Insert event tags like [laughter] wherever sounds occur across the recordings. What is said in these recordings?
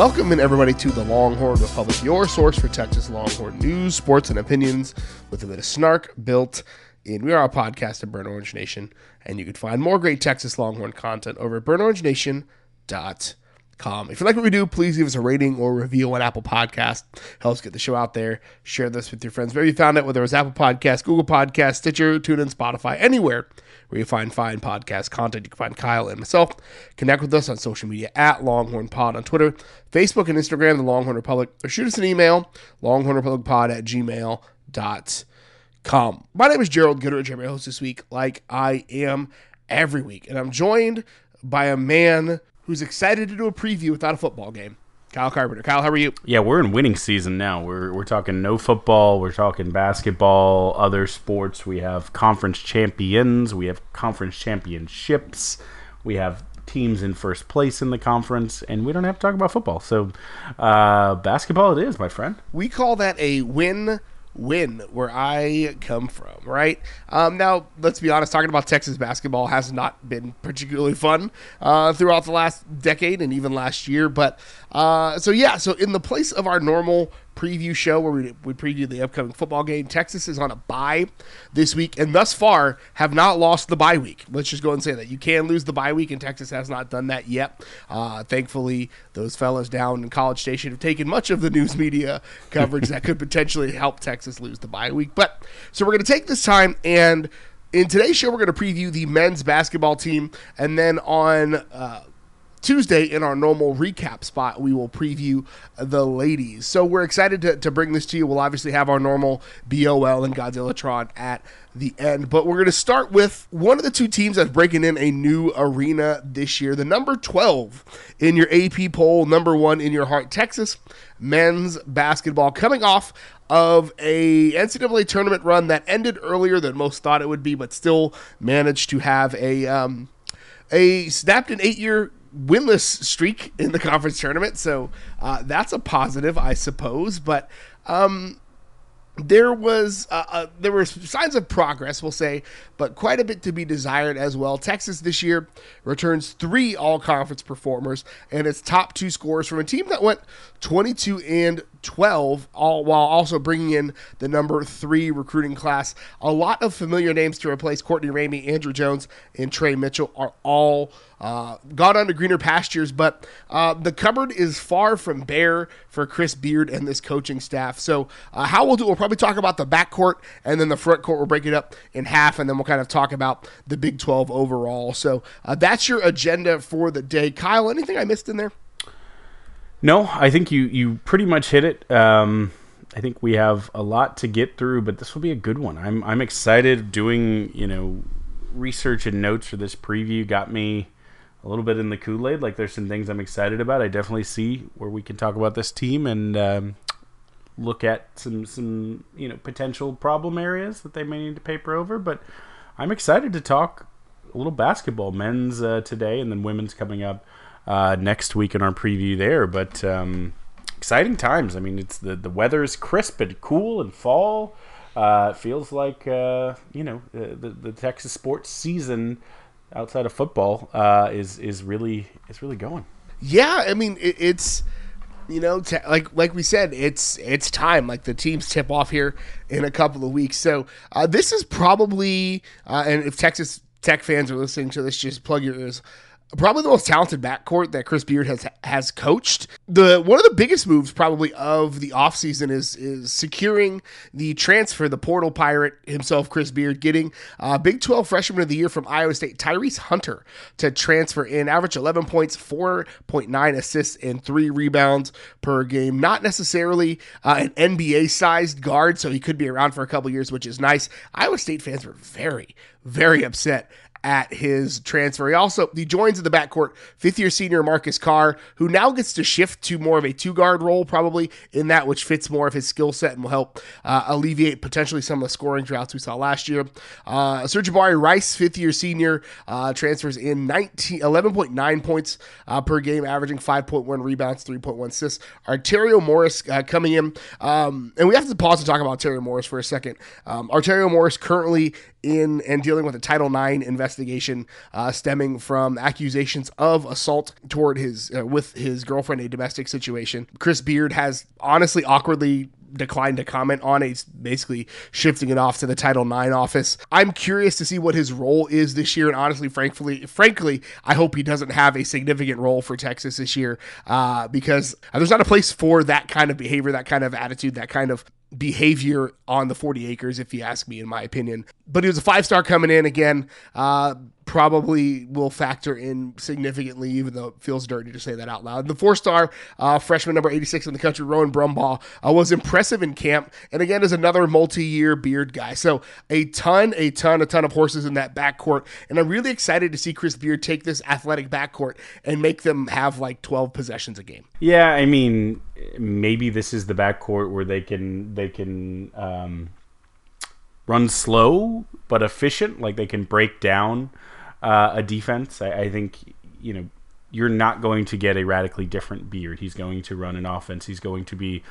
Welcome in everybody to the Longhorn Republic, your source for Texas Longhorn news, sports, and opinions with a bit of snark built in. We are a podcast of Burnt Orange Nation, and you can find more great Texas Longhorn content over at burntorangenation.com. If you like what we do, please give us a rating or review on Apple Podcast. Helps get the show out there. Share this with your friends. Wherever you found it, whether it was Apple Podcast, Google Podcast, Stitcher, TuneIn, Spotify, anywhere where you find fine podcast content. You can find Kyle and myself. Connect with us on social media at Longhorn Pod on Twitter, Facebook, and Instagram, the Longhorn Republic, or shoot us an email, longhornrepublicpod at gmail.com. My name is Gerald Goodrich. I'm your host this week, like I am every week. And I'm joined by a man who's excited to do a preview without a football game. Kyle Carpenter. Kyle, how are you? Yeah, we're in winning season now. We're we're talking no football, we're talking basketball, other sports. We have conference champions, we have conference championships, we have teams in first place in the conference, and we don't have to talk about football. So, uh, basketball it is, my friend. We call that a win win where I come from, right? Um, now, let's be honest, talking about Texas basketball has not been particularly fun uh, throughout the last decade and even last year. But uh, so, yeah, so in the place of our normal preview show where we, we preview the upcoming football game. Texas is on a bye this week and thus far have not lost the bye week. Let's just go and say that. You can lose the bye week, and Texas has not done that yet. Uh, thankfully, those fellas down in College Station have taken much of the news media coverage that could [laughs] potentially help Texas lose the bye week. But so we're going to take this time and. In today's show, we're going to preview the men's basketball team, and then on uh, Tuesday, in our normal recap spot, we will preview the ladies. So we're excited to, to bring this to you. We'll obviously have our normal BOL and Godzillatron at the end, but we're going to start with one of the two teams that's breaking in a new arena this year. The number 12 in your AP poll, number one in your heart, Texas men's basketball, coming off of a NCAA tournament run that ended earlier than most thought it would be, but still managed to have a um, a snapped an eight year winless streak in the conference tournament, so uh, that's a positive, I suppose. But um, there was uh, uh, there were signs of progress, we'll say, but quite a bit to be desired as well. Texas this year returns three all-conference performers and its top two scorers from a team that went 22 and 12, all while also bringing in the number three recruiting class. A lot of familiar names to replace Courtney Ramey, Andrew Jones, and Trey Mitchell are all uh, gone on to greener pastures, but uh, the cupboard is far from bare for Chris Beard and this coaching staff. So, uh, how we'll do, we'll probably talk about the backcourt and then the front court. We'll break it up in half, and then we'll kind of talk about the Big 12 overall. So, uh, that's your agenda for the day. Kyle, anything I missed in there? No, I think you you pretty much hit it. Um, I think we have a lot to get through, but this will be a good one. I'm I'm excited. Doing you know research and notes for this preview got me a little bit in the Kool Aid. Like there's some things I'm excited about. I definitely see where we can talk about this team and um, look at some some you know potential problem areas that they may need to paper over. But I'm excited to talk a little basketball, men's uh, today, and then women's coming up uh, next week in our preview there. But um, exciting times. I mean, it's the the weather is crisp and cool and fall. Uh, feels like uh, you know the the Texas sports season outside of football uh, is is really is really going. Yeah, I mean it, it's you know t- like like we said it's it's time. Like the teams tip off here in a couple of weeks. So uh, this is probably uh, and if texas tech fans are listening to this just plug your ears probably the most talented backcourt that Chris Beard has has coached. The one of the biggest moves probably of the offseason is is securing the transfer, the portal pirate himself, Chris Beard, getting uh, Big 12 freshman of the year from Iowa State, Tyrese Hunter, to transfer in, average 11 points, 4.9 assists, and three rebounds per game. Not necessarily uh, an NBA sized guard, so he could be around for a couple years, which is nice. Iowa State fans were very, very upset at his transfer. He also he joins in the backcourt fifth year senior Marcus Carr, who now gets to shift to more of a two guard role, probably in that which fits more of his skill set and will help uh, alleviate potentially some of the scoring droughts we saw last year. Uh, Sir'Jabari Rice, fifth year senior, uh, transfers in 19, 11.9 points uh, per game, averaging 5.1 rebounds, 3.1 assists. Arterio Morris uh, coming in, um, and we have to pause and talk about Arterio Morris for a second. Um, Arterio Morris currently in and dealing with a Title IX investigation investigation uh, stemming from accusations of assault toward his uh, with his girlfriend, a domestic situation. Chris Beard has honestly awkwardly declined to comment on it. He's basically shifting it off to the Title IX office. I'm curious to see what his role is this year, and honestly, frankly, frankly, I hope he doesn't have a significant role for Texas this year uh, because there's not a place for that kind of behavior, that kind of attitude, that kind of behavior on the 40 acres, if you ask me, in my opinion. But he was a five star coming in again. Uh, probably will factor in significantly, even though it feels dirty to say that out loud. The four star uh, freshman number 86 in the country, Rowan Brumbaugh, uh, was impressive in camp. And again, is another multi year beard guy. So a ton, a ton, a ton of horses in that backcourt. And I'm really excited to see Chris Beard take this athletic backcourt and make them have like 12 possessions a game. Yeah, I mean, maybe this is the backcourt where they can they can um, run slow but efficient. Like they can break down uh, a defense. I, I, think you know you're not going to get a radically different Beard. He's going to run an offense. He's going to be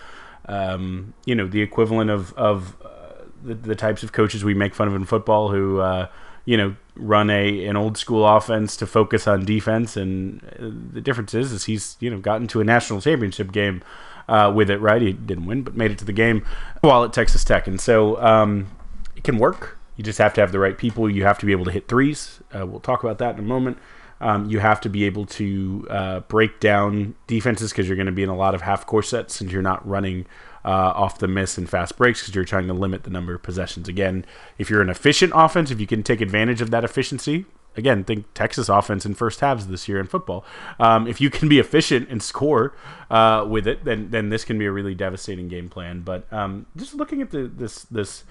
um, you know the equivalent of of uh, the, the, types of coaches we make fun of in football who. Uh, you know, run a an old school offense to focus on defense, and uh, the difference is, is he's you know gotten to a national championship game uh, with it. Right, he didn't win, but made it to the game while at Texas Tech, and so um, it can work. You just have to have the right people. You have to be able to hit threes. Uh, we'll talk about that in a moment. Um, you have to be able to uh, break down defenses because you're going to be in a lot of half court sets since you're not running uh, off the miss and fast breaks because you're trying to limit the number of possessions. Again, if you're an efficient offense, if you can take advantage of that efficiency, again, think Texas offense in first halves this year in football. Um, if you can be efficient and score uh, with it, then then this can be a really devastating game plan. But um, just looking at the this this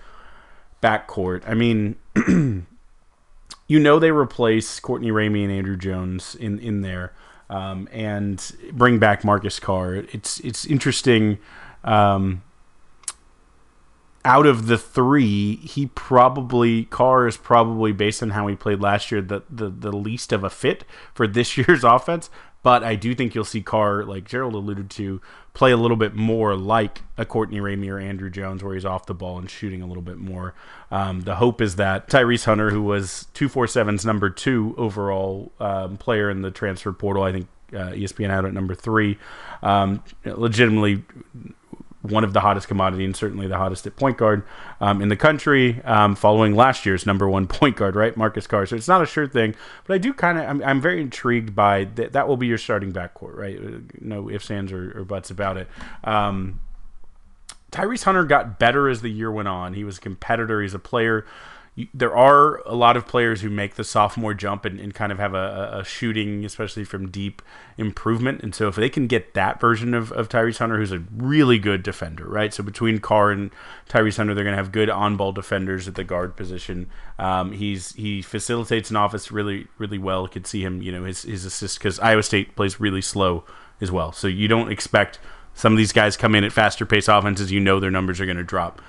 backcourt. I mean, [clears throat] you know they replace Courtney Ramey and Andrew Jones in in there, um, and bring back Marcus Carr. It's it's interesting. Um, out of the three, he probably Carr is probably based on how he played last year the, the the least of a fit for this [laughs] year's offense. But I do think you'll see Carr, like Gerald alluded to, play a little bit more like a Courtney Ramey or Andrew Jones, where he's off the ball and shooting a little bit more. Um, the hope is that Tyrese Hunter, who was 247's number two overall um, player in the transfer portal, I think uh, ESPN out at number three, um, legitimately one of the hottest commodity and certainly the hottest at point guard um, in the country, um, following last year's number one [laughs] point guard, right, Marcus Carr. So it's not a sure thing, but I do kind of I'm, I'm, very intrigued by that. That will be your starting backcourt, right? Uh, no ifs, ands, or, or buts about it. Um, Tyrese Hunter got better as the year went on. He was a competitor. He's a player there are a lot of players who make the sophomore jump and, and kind of have a, a, shooting, especially from deep, improvement. And so if they can get that version of, of Tyrese Hunter, who's a really good defender, right? So between Carr and Tyrese Hunter, they're going to have good on-ball defenders at the guard position. Um, he's he facilitates an office really really well. Could see him, you know, his his assist because Iowa State plays really slow as well. So you don't expect some of these guys come in at faster pace offenses. You know their numbers are going to drop.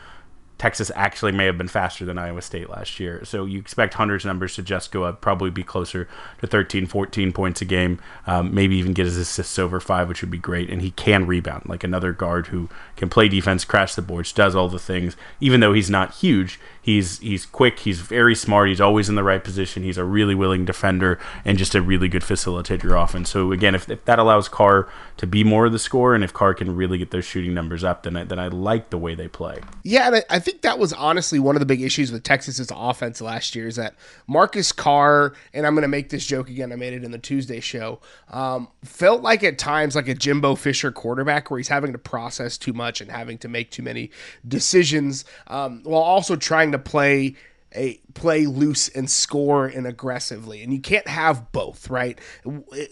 Texas actually may have been faster than Iowa State last year. So you expect Hunter's numbers to just go up, probably be closer to 13, 14 points a game, um, maybe even get his assists over five, which would be great. And he can rebound like another guard who can play defense, crash the boards, does all the things. Even though he's not huge, he's he's quick, he's very smart, he's always in the right position, he's a really willing defender, and just a really good facilitator offense. So again, if, if that allows Carr to be more of the scorer, and if Carr can really get those shooting numbers up, then I, then I like the way they play. Yeah, I, I think that was honestly one of the big issues with Texas's offense last year is that Marcus Carr, and I'm going to make this joke again. I made it in the Tuesday show. Um, felt like at times like a Jimbo Fisher quarterback where he's having to process too much and having to make too many decisions um, while also trying to play a play loose and score and aggressively and you can't have both right?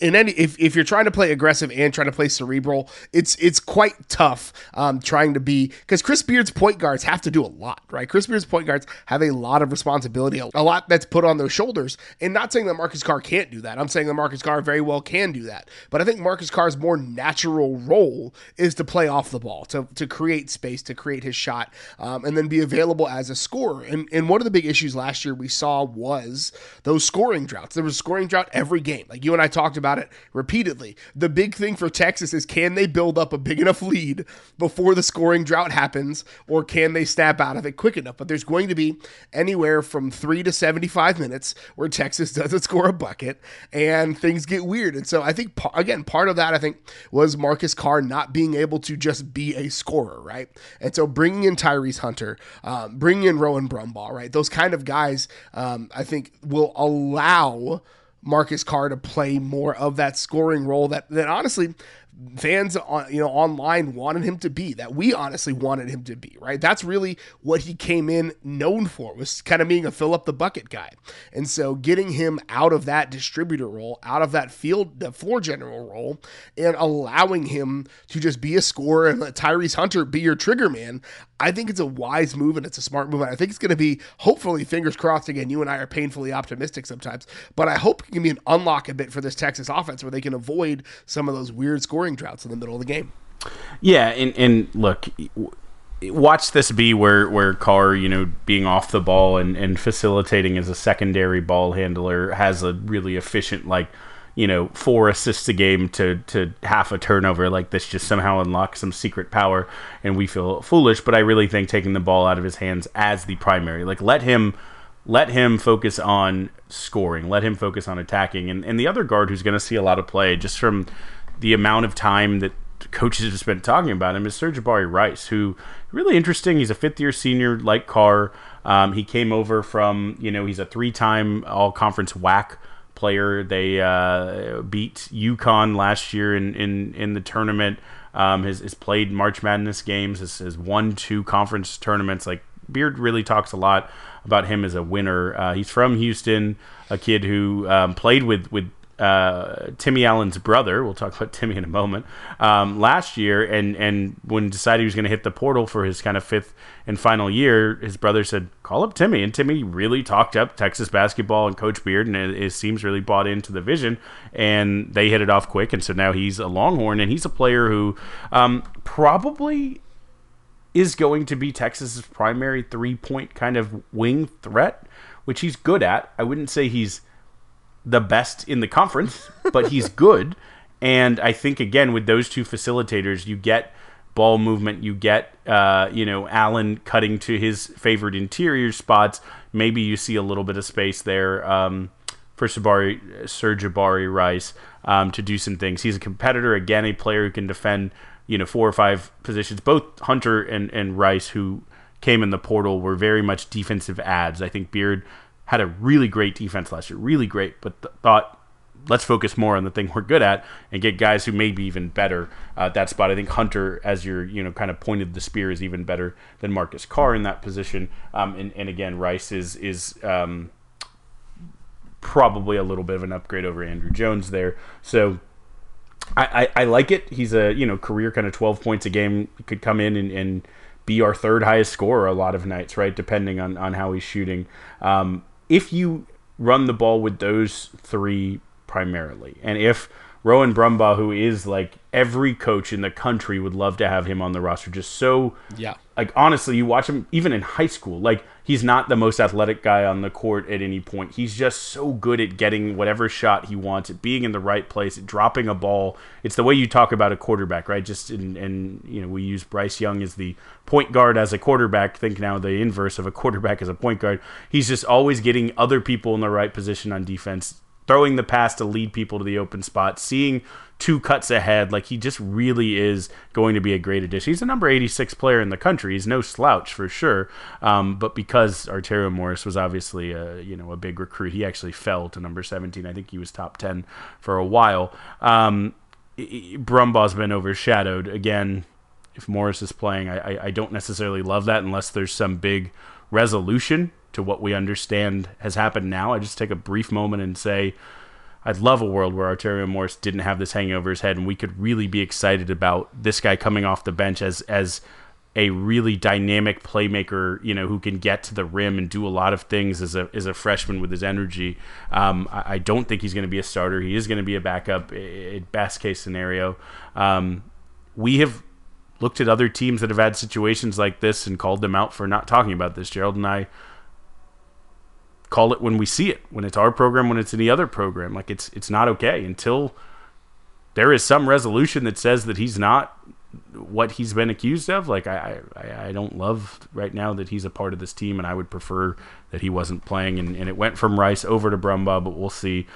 In any if, if you're trying to play aggressive and trying to play cerebral it's it's quite tough um, trying to be because chris beard's point guards have to do a lot right? Chris beard's point guards have a lot of responsibility a lot that's put on their shoulders and not saying that marcus carr can't do that. I'm saying that marcus carr very well can do that. But i think marcus carr's more natural role is to play off the ball to, to create space to create his shot um, and then be available as a scorer. And, and one of the big issues last year we saw was those scoring droughts. There was a scoring drought every game. Like you and I talked about it repeatedly. The big thing for Texas is can they build up a big enough lead before the scoring drought happens, or can they snap out of it quick enough? But there's going to be anywhere from three to 75 minutes where Texas [laughs] doesn't score a bucket and things get weird. And so I think, again, part of that, I think, was Marcus Carr not being able to just be a scorer, right? And so bringing in Tyrese Hunter, um, bringing in Rowan Brumbaugh, right? Those kind of guys, um, I think, will allow Marcus Carr to play more of that scoring role that that honestly fans on you know online wanted him to be that we honestly wanted him to be right that's really what he came in known for was kind of being a fill up the bucket guy and so getting him out of that distributor role out of that field the floor general role and allowing him to just be a scorer and let Tyrese Hunter be your trigger man I think it's a wise move and it's a smart move. And I think it's going to be, hopefully, fingers crossed again. You and I are painfully optimistic sometimes, but I hope it can be an unlock a bit for this Texas offense where they can avoid some of those weird scoring droughts in the middle of the game. Yeah. And, and look, watch this be where where Carr, you know, being off the ball and, and facilitating as a secondary ball handler has a really efficient like you know, four assists a game to to half a turnover like this just somehow unlocks some secret power and we feel foolish, but I really think taking the ball out of his hands as the primary, like let him let him focus on scoring, let him focus on attacking. And and the other guard who's gonna see a lot of play just from the amount of time that coaches have spent talking about him is Sir'Jabari Rice, who really interesting. He's a fifth year senior like Carr. Um, he came over from, you know, he's a three time all conference WAC player. They uh, beat UConn last year in, in, in the tournament. Um, has, has played March Madness games. Has, has won two conference tournaments. Like Beard really talks a lot about him as a winner. Uh, he's from Houston, a kid who um, played with with uh, Timmy Allen's brother. We'll talk about Timmy in a moment. Um, last year, and and when decided he was going to hit the portal for his kind of fifth and final year, his brother said, "Call up Timmy." And Timmy really talked up Texas basketball and Coach Beard, and it, it seems really bought into the vision. And they hit it off quick, and so now he's a Longhorn, and he's a player who um, probably is going to be Texas's primary three point kind of wing threat, which he's good at. I wouldn't say he's the best in the conference, but he's [laughs] good. And I think again with those two facilitators, you get ball movement, you get uh, you know Allen cutting to his favorite interior spots. Maybe you see a little bit of space there um, for Sabari, Sir'Jabari Rice um, to do some things. He's a competitor again, a player who can defend you know four or five positions. Both Hunter and and Rice who came in the portal were very much defensive ads. I think Beard had a really great defense last year, really great, but th- thought let's focus more on the thing we're good at and get guys who may be even better at that spot. I think Hunter, as you're you know kind of pointed the spear, is even better than Marcus Carr in that position. Um, and, and again, Rice is is um, probably a little bit of an upgrade over Andrew Jones there. So. I, I, I like it. He's a you know career kind of twelve points a game. Could come in and, and be our third highest scorer a lot of nights, right? Depending on, on how he's shooting. Um, if you run the ball with those three primarily, and if Rowan Brumbaugh, who is like every coach in the country would love to have him on the roster, just so yeah. Like honestly, you watch him even in high school. Like he's not the most athletic guy on the court at any point. He's just so good at getting whatever shot he wants, at being in the right place, at dropping a ball. It's the way you talk about a quarterback, right? Just in, and you know we use Bryce Young as the point guard as a quarterback. Think now the inverse of a quarterback as a point guard. He's just always getting other people in the right position on defense, throwing the pass to lead people to the open spot, seeing two cuts ahead. Like he just really is going to be a great addition. He's a number 86 player in the country. He's no slouch for sure. Um, but because Arterio Morris was obviously a, you know a big recruit, he actually fell to number 17. I think he was top 10 for a while. Um, Brumbaugh's been overshadowed again. If Morris is playing, I, I, I don't necessarily love that unless there's some big resolution to what we understand has happened now. I just take a brief moment and say I'd love a world where Arterio Morris didn't have this hanging over his head, and we could really be excited about this guy coming off the bench as as a really dynamic playmaker, you know, who can get to the rim and do a lot of things as a as a freshman with his energy. Um, I, I, don't think he's going to be a starter. He is going to be a backup, at best case scenario. Um, we have looked at other teams that have had situations like this and called them out for not talking about this. Gerald and I call it when we see it. When it's our program, when it's any other program, like it's it's not okay until there is some resolution that says that he's not what he's been accused of. Like I, I, I don't love right now that he's a part of this team, and I would prefer that he wasn't playing. And, and it went from Rice over to Brumbaugh, but we'll see.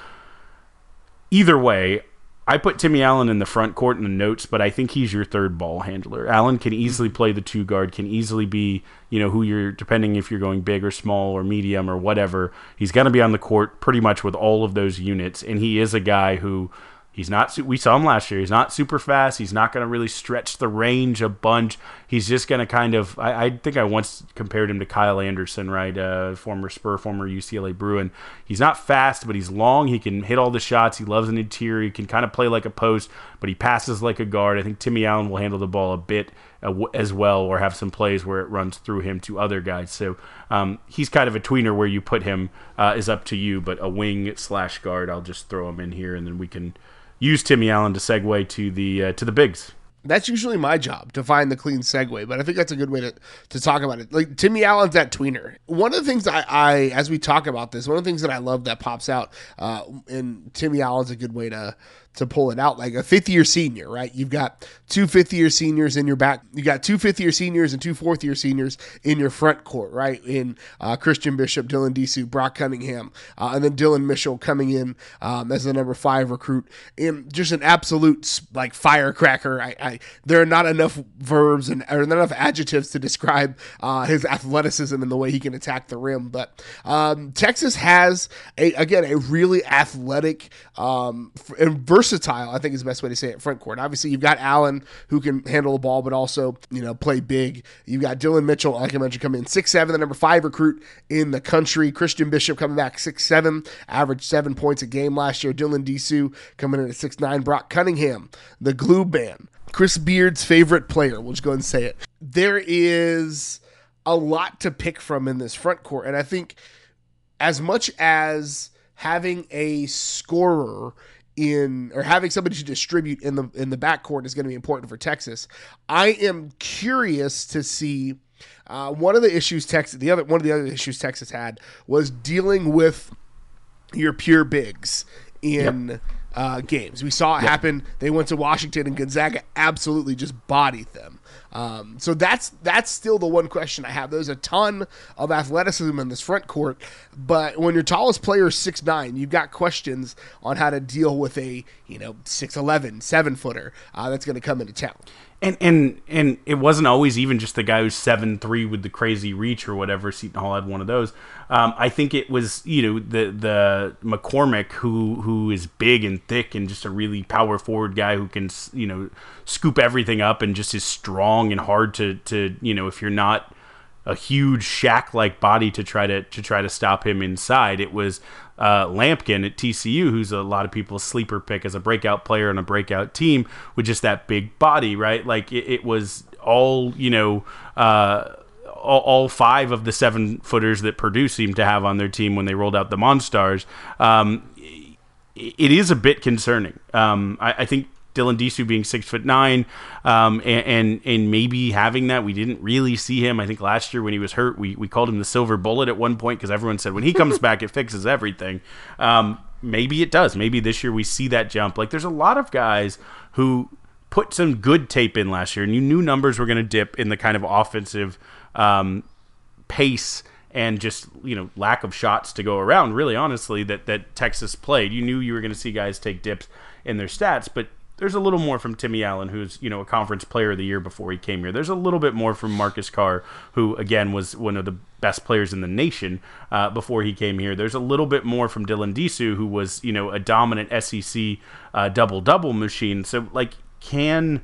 Either way, I put Timmy Allen in the front court in the notes, but I think he's your third ball handler. Allen can easily play the two guard, can easily be, you know, who you're depending if you're going big or small or medium or whatever. He's going to be on the court pretty much with all of those units, and he is a guy who He's not. We saw him last year. He's not super fast. He's not going to really stretch the range a bunch. He's just going to kind of. I, I, think I once compared him to Kyle Anderson, right? Uh, former Spur, former UCLA Bruin. He's not fast, but he's long. He can hit all the shots. He loves an interior. He can kind of play like a post, but he passes like a guard. I think Timmy Allen will handle the ball a bit uh, as well, or have some plays where it runs through him to other guys. So um, he's kind of a tweener. Where you put him uh, is up to you, but a wing slash guard, I'll just throw him in here, and then we can use Timmy Allen to segue to the uh, to the bigs. That's usually my job to find the clean segue, but I think that's a good way to, to talk about it. Like Timmy Allen's that tweener. One of the things I, I as we talk about this, one of the things that I love that pops out, uh, and Timmy Allen's a good way to to pull it out. Like a fifth year senior, right? You've got two fifth year seniors in your back. You got two fifth year seniors and two fourth year seniors in your front court, right? In uh, Christian Bishop, Dylan Disu, Brock Cunningham, uh, and then Dillon Mitchell coming in um, as the number five recruit. And just an absolute like firecracker. I, I there are not enough verbs and or not enough adjectives to describe uh, his athleticism and the way he can attack the rim. But um, Texas has a again a really athletic um, and versatile, I think is the best way to say it, front court. Obviously, you've got Allen who can handle the ball, but also, you know, play big. You've got Dillon Mitchell, like I mentioned, coming in six seven, the number five recruit in the country. Christian Bishop coming back six seven, averaged seven points a game last year. Dylan Disu coming in at six nine. Brock Cunningham, the glue man. Chris Beard's favorite player. We'll just go ahead and say it. There is a lot to pick from in this front court, and I think as much as having a scorer in or having somebody to distribute in the in the backcourt is going to be important for Texas. I am curious to see uh, one of the issues Texas the other one of the other issues Texas had was dealing with your pure bigs in yep. Uh, games. We saw it yep. happen. They went to Washington and Gonzaga absolutely just bodied them. Um, so that's that's still the one question I have. There's a ton of athleticism in this front court, but when your tallest player is six nine, you've got questions on how to deal with a you know 6'11", 7 footer uh, that's going to come into town. And and and it wasn't always even just the guy who's seven three with the crazy reach or whatever. Seton Hall had one of those. Um, I think it was you know the the McCormack who who is big and thick and just a really power forward guy who can you know scoop everything up and just is strong and hard to to you know if you're not a huge Shaq like body to try to to try to stop him inside. It was uh, Lampkin at TCU, who's a lot of people's sleeper pick as a breakout player and a breakout team with just that big body, right? Like it, it was all, you know, uh, all, all, five of the seven footers that Purdue seemed to have on their team when they rolled out the Monstars. Um, it is a bit concerning. Um, I, I think Dylan Disu being six foot nine, um, and, and, and maybe having that. We didn't really see him. I think last year when he was hurt, we we called him the silver bullet at one point because everyone said when he comes [laughs] back, it fixes everything. Um, maybe it does. Maybe this year we see that jump. Like there's a lot of guys who put some good tape in last year, and you knew numbers were going to dip in the kind of offensive um, pace and just you know lack of shots to go around. Really, honestly, that that Texas played. You knew you were going to see guys take dips in their stats, but there's a little more from Timmy Allen, who's you know a conference player of the year before he came here. There's a little bit more from Marcus Carr, who again was one of the best players in the nation uh, before he came here. There's a little bit more from Dylan Disu, who was you know a dominant SEC uh, double double machine. So like, can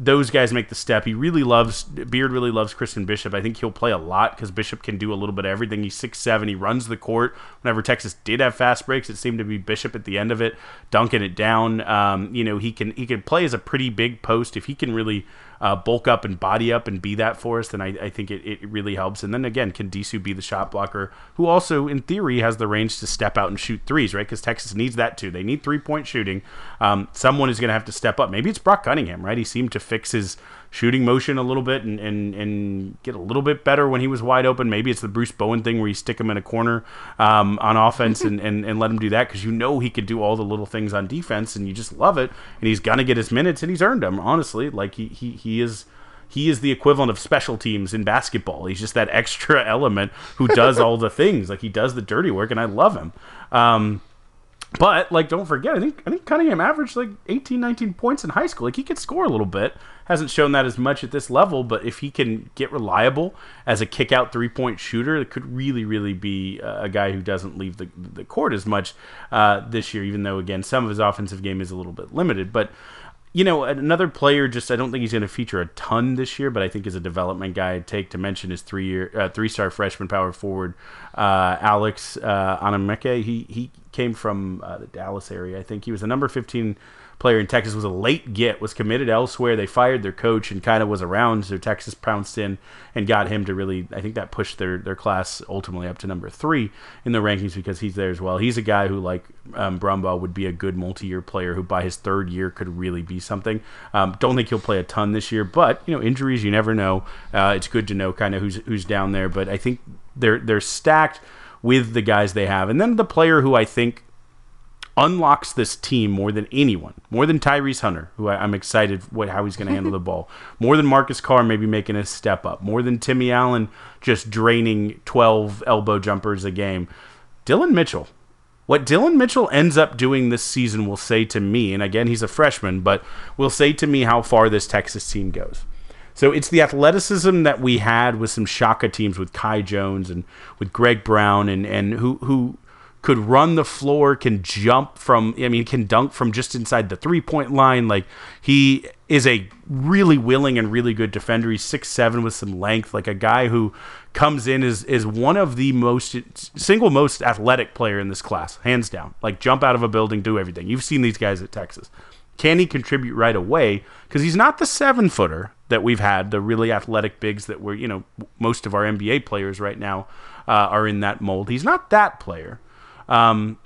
those guys make the step. He really loves Beard. Really loves Christian Bishop. I think he'll play a lot because Bishop can do a little bit of everything. He's six seven. He runs the court. Whenever Texas did have fast breaks, it seemed to be Bishop at the end of it, dunking it down. Um, you know, he can he can play as a pretty big post if he can really uh, bulk up and body up and be that for us, then I, I think it, it really helps. And then again, can Disu be the shot blocker who also, in theory, has the range to step out and shoot threes, right? Because Texas needs that too. They need three point shooting. Um, someone is going to have to step up. Maybe it's Brock Cunningham, right? He seemed to fix his shooting motion a little bit and, and, and get a little bit better when he was wide open. Maybe it's the Bruce Bowen thing where you stick him in a corner um, on offense and, and, and let him do that because you know he could do all the little things on defense and you just love it. And he's going to get his minutes and he's earned them, honestly. Like he, he, he is he is the equivalent of special teams in basketball. He's just that extra [laughs] element who does all the things. Like he does the dirty work, and I love him. Um, but like, don't forget, I think I think Cunningham averaged like 18, 19 points in high school. Like he could score a little bit. Hasn't shown that as much at this level, but if he can get reliable as a kick out three point shooter, it could really, really be a guy who doesn't leave the the court as much uh, this year. Even though again, some of his offensive game is a little bit limited, but you know, another player. Just I don't think he's going to feature a ton this year, but I think as a development guy, I'd take to mention his three year, uh, three star freshman power forward, uh, Alex uh, Anamekwe. He he came from uh, the Dallas area. I think he was the number fifteen player in Texas was a late get, was committed elsewhere. They fired their coach and kind of was around, so Texas pounced in and got him to really. I think that pushed their their class ultimately up to number three in the rankings because he's there as well. He's a guy who, like um, Brumbaugh, would be a good multi-year player who by his third year could really be something. Um, don't think he'll play a ton this year, but you know injuries you never know. Uh, it's good to know kind of who's who's down there, but I think they're they're stacked with the guys they have, and then the player who I think unlocks this team more than anyone, more than Tyrese Hunter, who I, am excited what how he's going to handle the ball, [laughs] more than Marcus Carr maybe making a step up, more than Timmy Allen just draining 12 elbow jumpers a game. Dillon Mitchell. What Dillon Mitchell ends up doing this season will say to me, and again, he's a freshman, but will say to me how far this Texas team goes. So it's the athleticism that we had with some Shaka teams with Kai Jones and with Greg Brown and, and who who could run the floor, can jump from, I mean, can dunk from just inside the three point line. Like, he is a really willing and really good defender. He's six seven with some length, like a guy who comes in is is one of the most single most athletic player in this class, hands down. Like jump out of a building, do everything. You've seen these guys at Texas. Can he contribute right away? Because he's not the seven footer that we've had, the really athletic bigs that were, you know, most of our NBA players right now uh, are in that mold. He's not that player. Um,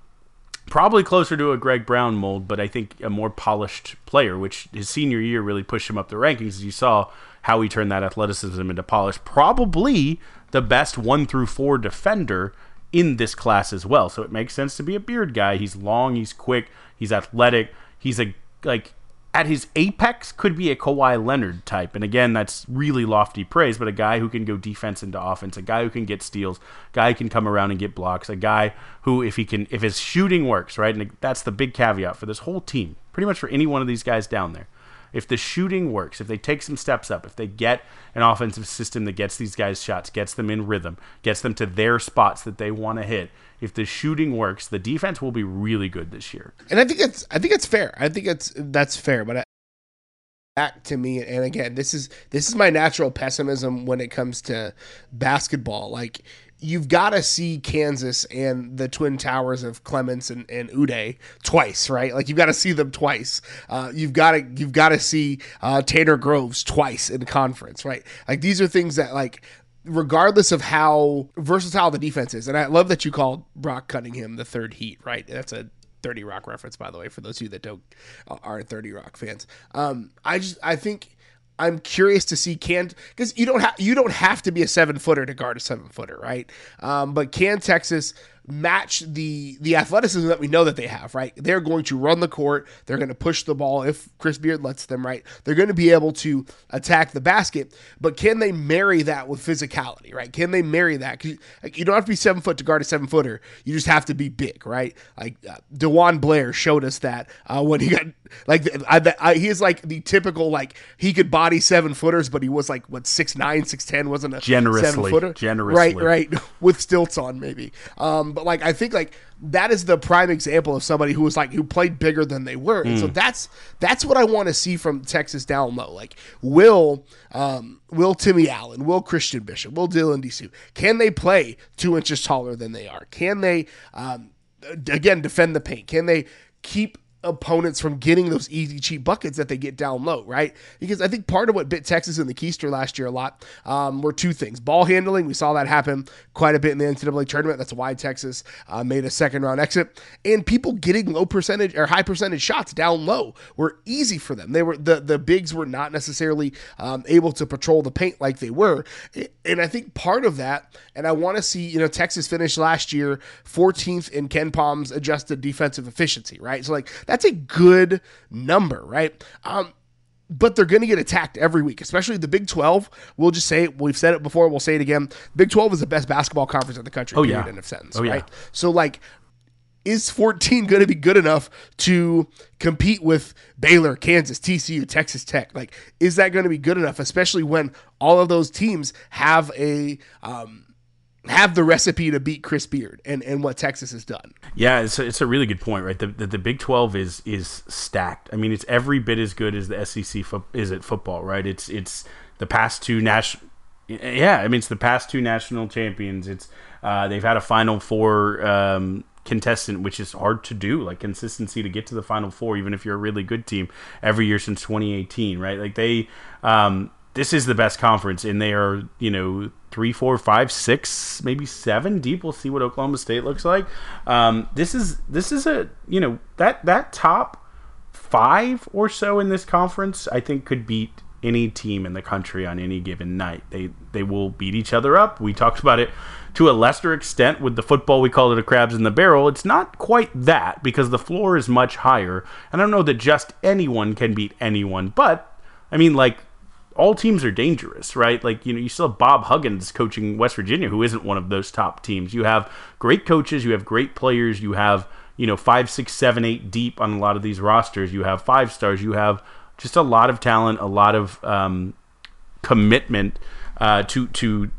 probably closer to a Greg Brown mold, but I think a more polished player, which his senior year really pushed him up the rankings. As you saw how he turned that athleticism into polish. Probably the best one through four defender in this class as well. So it makes sense to be a beard guy. He's long, he's quick, he's athletic, he's a like at his apex could be a Kawhi Leonard type. And again, that's really lofty praise, but a guy who can go defense into offense, a guy who can get steals, a guy who can come around and get blocks, a guy who if he can if his shooting works, right? And that's the big caveat for this whole team. Pretty much for any one of these guys down there. If the shooting works, if they take some steps up, if they get an offensive system that gets these guys shots, gets them in rhythm, gets them to their spots that they want to hit, if the shooting works, the defense will be really good this year. And I think it's I think it's fair. I think it's that's fair, but I, back to me and again this is this is my natural pessimism when it comes to basketball like you've got to see Kansas and the Twin Towers of Clements and, and Udeh twice, right? Like you've got to see them twice. Uh, you've got to you've got to see uh, Tanner Groves twice in conference, right? Like these are things that like regardless of how versatile the defense is, and I love that you called Brock Cunningham the third heat, right? That's a 30 Rock reference, by the way, for those of you that don't uh, aren't 30 Rock fans. Um, I just I think I'm curious to see can because you don't have you don't have to be a seven footer to guard a seven footer, right? Um, but can Texas match the the athleticism that we know that they have, right? They're going to run the court, they're going to push the ball if Chris Beard lets them, right? They're going to be able to attack the basket, but can they marry that with physicality, right? Can they marry that? Like, you don't have to be seven foot to guard a seven footer. You just have to be big, right? Like uh, DeJuan Blair showed us that uh, when he got like I, I, he is like the typical like he could body seven footers, but he was like what six nine, six ten, wasn't a generously seven footer, generously, right, right, [laughs] with stilts on maybe. Um, but like I think like that is the prime example of somebody who was like who played bigger than they were. And so mm. that's that's what I want to see from Texas down low. Like will um, will Timmy Allen, will Christian Bishop, will Dylan Disu, can they play two inches taller than they are? Can they um, again defend the paint? Can they keep opponents from getting those easy cheap buckets that they get down low, right? Because I think part of what bit Texas in the Keister last year a lot um, were two things: ball handling. We saw that happen quite a bit in the NCAA tournament. That's why Texas uh, made a second round exit, and people getting low percentage or high percentage shots down low were easy for them. They were the the bigs were not necessarily um, able to patrol the paint like they were, and I think part of that, and I want to see you know Texas finished last year 14th in KenPom's adjusted defensive efficiency, right? So like that's a good number, right? Um, but they're going to get attacked every week, especially the Big 12. We'll just say it. We've said it before. We'll say it again. Big 12 is the best basketball conference in the country. Oh, period, yeah. End of sentence. Oh, yeah. right. So like, is 14 going to be good enough to compete with Baylor, Kansas, TCU, Texas Tech? Like, is that going to be good enough, especially when all of those teams have a um, have the recipe to beat Chris Beard and, and what Texas has done? Yeah, it's a, it's a really good point, right? The, the, the Big Twelve is is stacked. I mean, it's every bit as good as the SEC fo- is at football, right? It's it's the past two national. Yeah, I mean, it's the past two national champions. It's uh, they've had a Final Four um, contestant, which is hard to do. Like consistency to get to the Final Four, even if you're a really good team, every year since 2018, right? Like they, um, this is the best conference, and they are, you know, three, four, five, six, maybe seven deep. We'll see what Oklahoma State looks like. Um, this is this is a you know that that top five or so in this conference, I think could beat any team in the country on any given night. They they will beat each other up. We talked about it to a lesser extent with the football. We called it a crabs in the barrel. It's not quite that because the floor is much higher. And I don't know that just anyone can beat anyone, but I mean like all teams are dangerous, right? Like, you know, you still have Bob Huggins coaching West Virginia, who isn't one of those top teams. You have great coaches, you have great players, you have, you know, five, six, seven, eight deep on a lot of these rosters. You have five stars, you have just a lot of talent, a lot of um, commitment uh, to to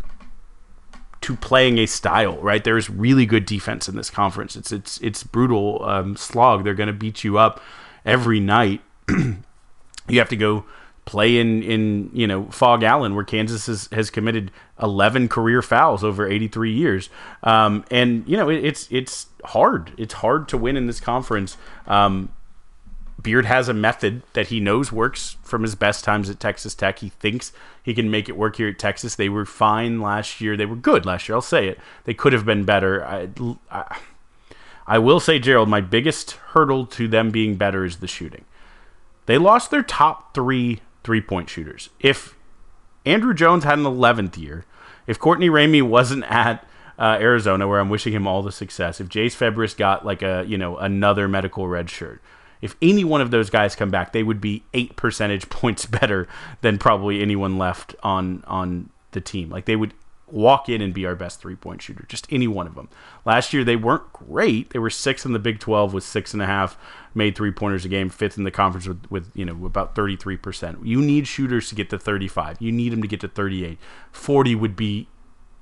to playing a style, right? There's really good defense in this conference. It's it's it's brutal um, slog. They're going to beat you up every night. [clears throat] you have to go play in in you know Phog Allen, where Kansas has, has committed 11 career fouls over 83 years, um, and you know it, it's it's hard. It's hard to win in this conference. Um, Beard has a method that he knows works from his best times at Texas Tech. He thinks he can make it work here at Texas. They were fine last year. They were good last year. I'll say it. They could have been better. I, I, I will say, Gerald, my biggest hurdle to them being better is the shooting. They lost their top three three point shooters. If Andrew Jones had an 11th year, if Courtney Ramey wasn't at uh, Arizona, where I'm wishing him all the success, if Jase Febres got like a you know another medical red shirt, if any one of those guys come back, they would be eight percentage [laughs] points better than probably anyone left on on the team. Like they would walk in and be our best three point shooter, just any one of them. Last year they weren't great. They were sixth in the Big Twelve with six and a half made three pointers a game, fifth in the conference with, with you know about thirty three percent. You need shooters to get to thirty five. You need them to get to thirty eight. Forty would be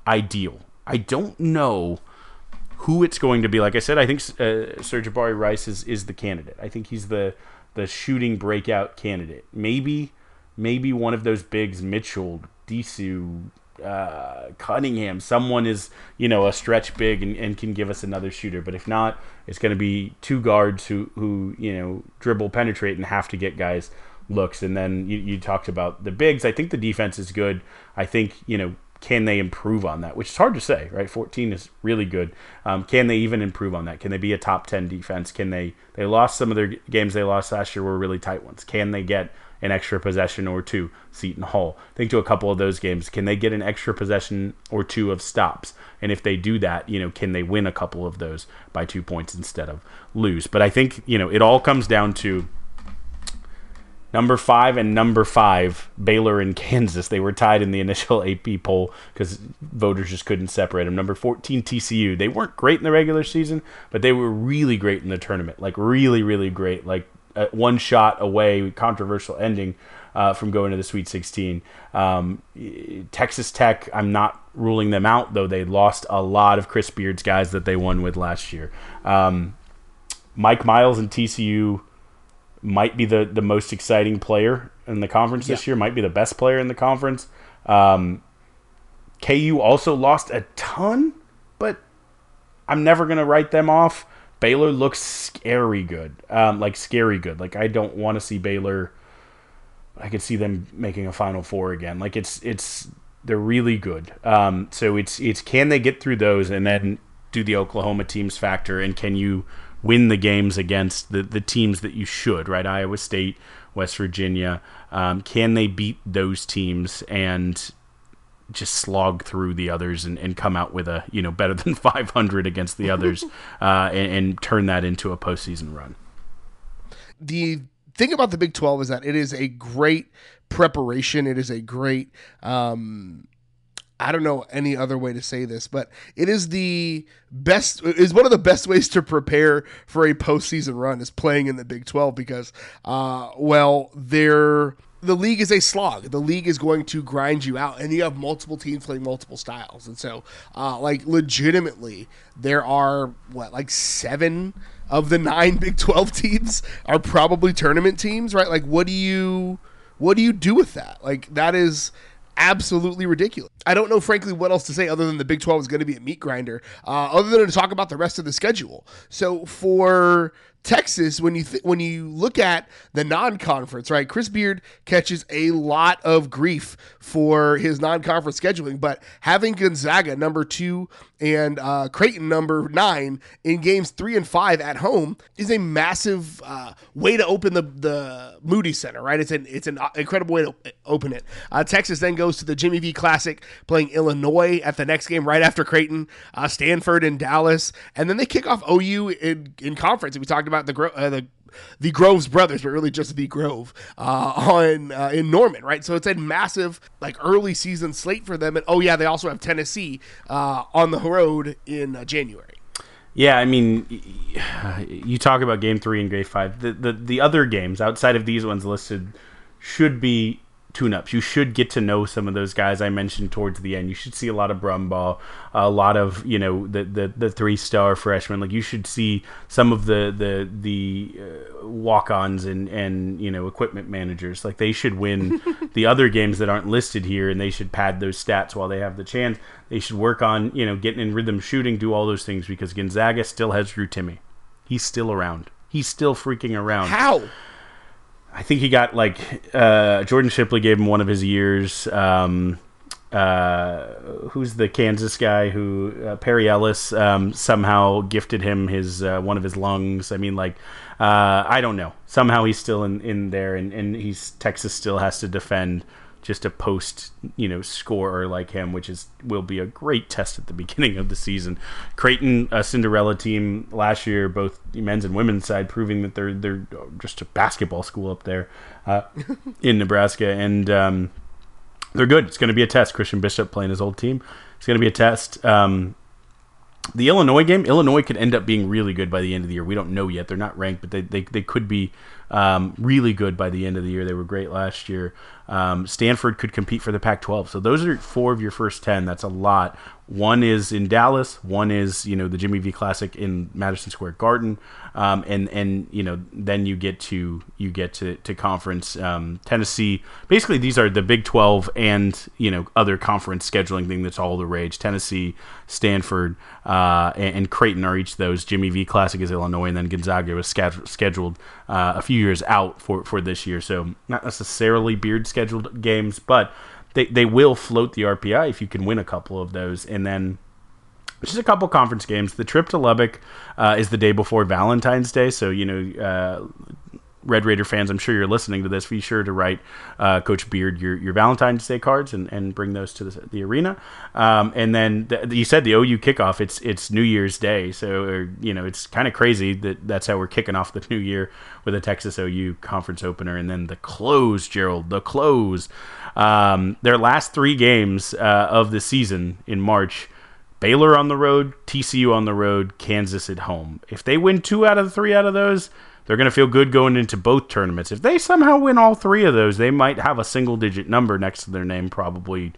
ideal. I don't know who it's going to be. Like I said, I think uh, Serge Rice is, is the candidate. I think he's the the shooting breakout candidate. Maybe maybe one of those bigs, Mitchell, Disu, uh, Cunningham. Someone is you know a stretch big and, and can give us another shooter. But if not, it's going to be two guards who who you know dribble, penetrate, and have to get guys looks. And then you, you talked about the bigs. I think the defense is good. I think you know can they improve on that? Which is hard to say, right? 14 is really good. Um, can they even improve on that? Can they be a top 10 defense? Can they? They lost some of their games they lost last year were really tight ones. Can they get an extra possession or two? Seton Hall. Think to a couple of those games. Can they get an extra possession or two of stops? And if they do that, you know, can they win a couple of those by two points instead of lose? But I think you know it all comes down to Number five and number five, Baylor and [laughs] Kansas. They were tied in the initial [laughs] AP poll because voters just couldn't separate them. Number 14, TCU. They weren't great in the regular season, but they were really great in the tournament. Like, really, really great. Like, uh, one shot away, controversial ending uh, from going to the Sweet 16. Um, Texas Tech, I'm not ruling them out, though. They lost a lot of Chris Beard's guys that they won with last year. Um, Mike Miles and TCU might be the, the most exciting player in the conference this Yeah. year, might be the best player in the conference. Um, KU also lost a ton, but I'm never going to write them off. Baylor looks scary good, um, like scary good. Like I don't want to see Baylor. I could see them making a Final Four again. Like it's it's they're really good. Um, so it's it's can they get through those and then do the Oklahoma teams factor and can you win the games against the the teams that you should right Iowa State, West Virginia. Um, can they beat those teams and just slog through the others and, and come out with a you know better [laughs] than 500 against the others [laughs] uh, and, and turn that into a postseason run. The thing about the Big 12 is that it is a great preparation. It is a great, um, I don't know any other way to say this, but it is the best, is one of the best ways to prepare for a postseason run is playing in the Big 12 because, uh, well, they're the league is a slog. The league is going to grind you out, and you have multiple teams playing multiple styles. And so, uh, like, legitimately, there are what, like seven of the nine [laughs] Big Twelve teams are probably tournament teams, right? Like, what do you, what do you do with that? Like, that is absolutely ridiculous. I don't know, frankly, what else to say other than the Big 12 is going to be a meat grinder, uh, other than to talk about the rest of the schedule. So for Texas, when you th- when you look at the non-conference, right? Chris Beard catches a lot of grief for his non-conference scheduling, but having Gonzaga number two and uh, Creighton number nine in games three and five at home is a massive uh, way to open the the Moody Center, right? It's an it's an incredible way to open it. Uh, Texas then goes to the Jimmy V Classic, playing Illinois at the next game right after Creighton, uh, Stanford and Dallas, and then they kick off OU in in conference. We talked about the uh, the the Groves brothers, but really just the Grove uh, on uh, in Norman, right? So it's a massive like early season slate for them, and oh yeah, they also have Tennessee uh, on the road in uh, January. Yeah, I mean, you talk about Game Three and Game Five. The, the the other games outside of these ones listed should be tune-ups. You should get to know some of those guys I mentioned towards the end. You should see a lot of Brumbaugh, a lot of you know the the, the three-star freshmen. Like you should see some of the the the uh, walk-ons and and you know equipment managers. Like they should win [laughs] the other games that aren't listed here, and they should pad those stats while they have the chance. They should work on you know getting in rhythm shooting, do all those things because Gonzaga still has Drew Timme. He's still around. He's still freaking around. How? I think he got like uh, Jordan Shipley gave him one of his years. Um, uh, who's the Kansas guy who uh, Perry Ellis um, somehow gifted him his uh, one of his lungs. I mean, like uh, I don't know. Somehow he's still in, in there, and, and he's Texas still has to defend just a post you know scorer like him, which is will be a great test at the [laughs] beginning of the season. Creighton, a Cinderella team last year, both men's and women's side, proving that they're they're just a basketball school up there uh, [laughs] in Nebraska, and um, they're good. It's going to be a test. Christian Bishop playing his old team. It's going to be a test. Um, the Illinois game, Illinois could end up being really good by the end of the year. We don't know yet. They're not ranked, but they, they, they could be um, really good by the end of the year. They were great last year. Um, Stanford could compete for the Pac 12. So those are four of your first 10. That's a lot. One is in Dallas. One is you know the Jimmy V Classic in Madison Square Garden, um, and and you know then you get to you get to to conference um, Tennessee. Basically, these are the Big Twelve and you know other conference scheduling thing that's all the rage. Tennessee, Stanford, uh, and, and, Creighton are each those. Jimmy V Classic is Illinois, and then Gonzaga was scheduled uh, a few years out for for this year. So not necessarily beard scheduled games, but they, they will float the RPI if you can win a couple of those. And then just a couple conference games. The trip to Lubbock uh, is the day before Valentine's Day. So, you know, uh, Red Raider fans, I'm sure you're listening to this. Be sure to write uh, Coach Beard your, your Valentine's Day cards and, and bring those to the, the arena. Um, and then the, you said the OU kickoff. It's it's New Year's Day, so or, you know it's kind of crazy that that's how we're kicking off the [laughs] new year with a Texas OU conference opener, and then the close, Gerald, the close. Um, their last three games uh, of the season in March. Baylor on the road, TCU on the road, Kansas at home. If they win two out of the three out of those, they're going to feel good going into both tournaments. If they somehow win all three of those, they might have a single digit number next to their name, probably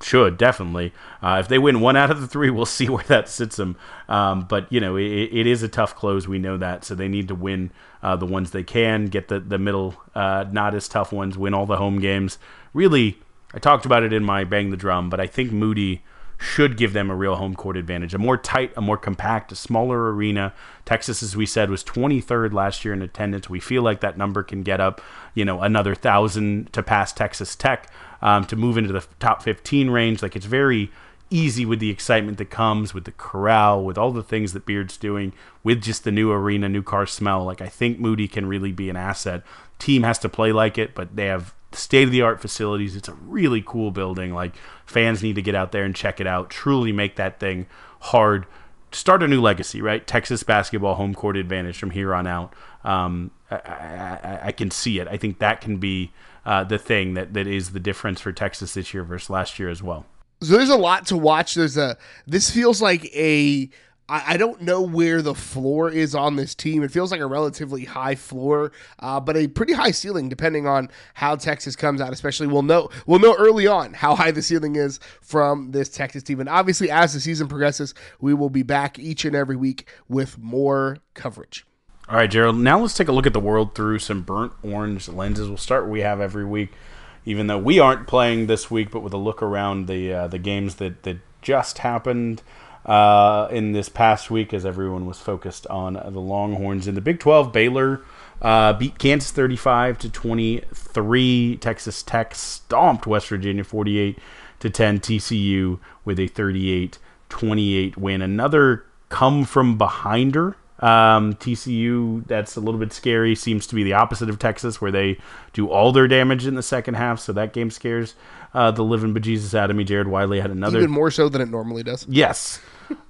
should definitely. Uh, if they win one out of the three, we'll [laughs] see where that sits them. Um, but you know, it, it is a tough close. We know that, so they need to win uh, the ones they can, get the the middle, uh, not as tough ones, win all the home games. Really, I talked about it in my bang the drum, but I think Moody should give them a real home court advantage. A more tight, a more compact, a smaller arena. Texas, as we said, was 23rd last year in attendance. We feel like that number can get up, you know, another thousand to pass Texas Tech um, to move into the top 15 range. Like it's very easy with the excitement that comes with the corral, with all the things that Beard's doing, with just the new arena, new car smell. Like I think Moody can really be an asset. Team has to play like it, but they have state of the art facilities. It's a really cool building. Like fans need to get out there and check it out. Truly make that thing hard. Start a new legacy, right? Texas basketball home court advantage from here on out. Um, I, I, I, can see it. I think that can be uh, the thing that, that is the difference for Texas this year versus last year as well. So there's a lot to watch. There's a this feels like a I, I don't know where the floor is on this team. It feels like a relatively high floor, uh, but a pretty high ceiling depending on how Texas comes out. Especially we'll know we'll know early on how high the ceiling is from this Texas team. And obviously, as the season progresses, we will be back each and every week with more coverage. All right, Gerald. Now let's take a look at the world through some burnt orange lenses. We'll start we have every week even though we aren't playing this week, but with a look around the uh, the games that that just happened uh, in this past week, as everyone was focused on the Longhorns in the Big Twelve. Baylor uh, beat Kansas thirty five to twenty three. Texas Tech stomped West Virginia forty eight to ten. TCU with a 38-28 win. Another come from behinder um, TCU, that's a little bit scary. Seems to be the opposite of Texas, where they do all their damage in the second half. So that game scares uh, the living bejesus out of me. Jared Wiley had another. Even more so than it normally does. Yes.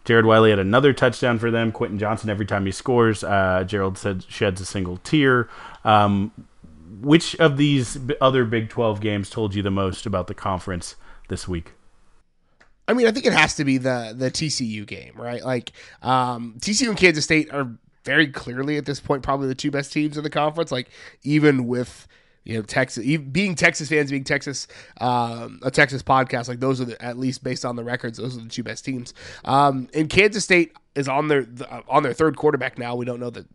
Jared Wiley had another touchdown for them. Quentin Johnston, every time he scores, uh, Gerald said sheds a single tear. Um, which of these other Big 12 games told you the most about the conference this week? I mean, I think it has to be the the TCU game, right? Like um, TCU and Kansas State are very clearly at this point probably the two best teams in the conference. Like even with you know Texas being Texas fans, being Texas um, a Texas podcast, like those are the, at least based on the records, those are the two best teams. Um, and Kansas State is on their on their third quarterback now. We don't know the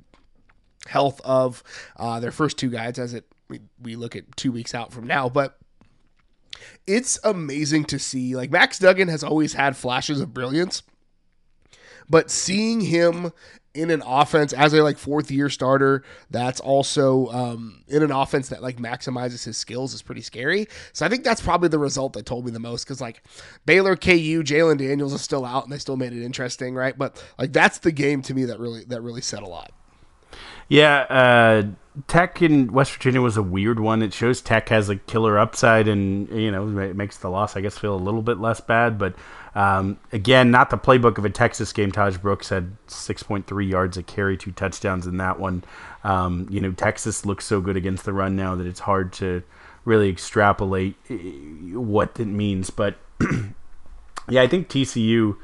health of uh, their first two guys as it we, we look at two weeks out from now, but it's amazing to see. Like Max Duggan has always had flashes of brilliance, but seeing him in an offense as a like fourth year starter that's also um, in an offense that like maximizes his skills is pretty scary. So I think that's probably the result that told me the most because like Baylor, KU, Jalon Daniels is still out and they still made it interesting, right? But like that's the game to me that really that really said a lot. Yeah, uh, Tech in West Virginia was a weird one. It shows Tech has a killer upside, and you know it makes the loss, I guess, feel a little bit less bad. But um, again, not the playbook of a Texas game. Tahj Brooks had 6.3 yards a carry, two touchdowns in that one. Um, you know, Texas looks so good against the run now that it's hard to really extrapolate eh, what it means. But [clears throat] yeah, I think TCU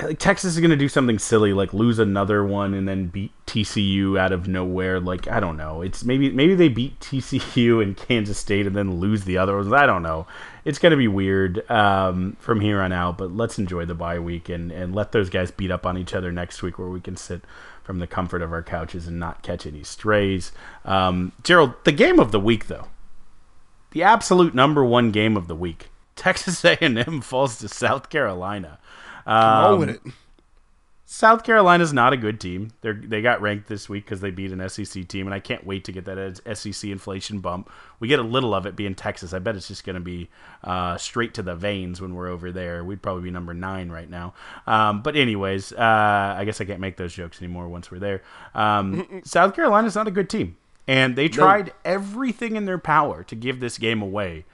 like Texas is going to do something silly like lose another one and then beat TCU out of nowhere like I don't know. It's maybe maybe they beat TCU [laughs] and Kansas State and then lose the other ones. I don't know. It's going to be weird um, from here on out but let's enjoy the bye week and and let those guys beat up on each other next week where we can sit from the comfort of our couches and not catch any strays. Um, Gerald the game of the week though. The absolute number one game of the week. [laughs] Texas A&M falls to South Carolina um, with it. South Carolina's not a good team. They they got ranked this week because they beat an SEC team, and I can't wait to get that SEC inflation bump. We get a little of it being Texas. I bet it's just going to be uh, straight to the veins when we're over there. We'd probably be number nine right now. Um, but anyways, uh, I guess I can't make those jokes anymore once we're there. Um, South Carolina's not a good team, and they tried no. everything in their power to give this game away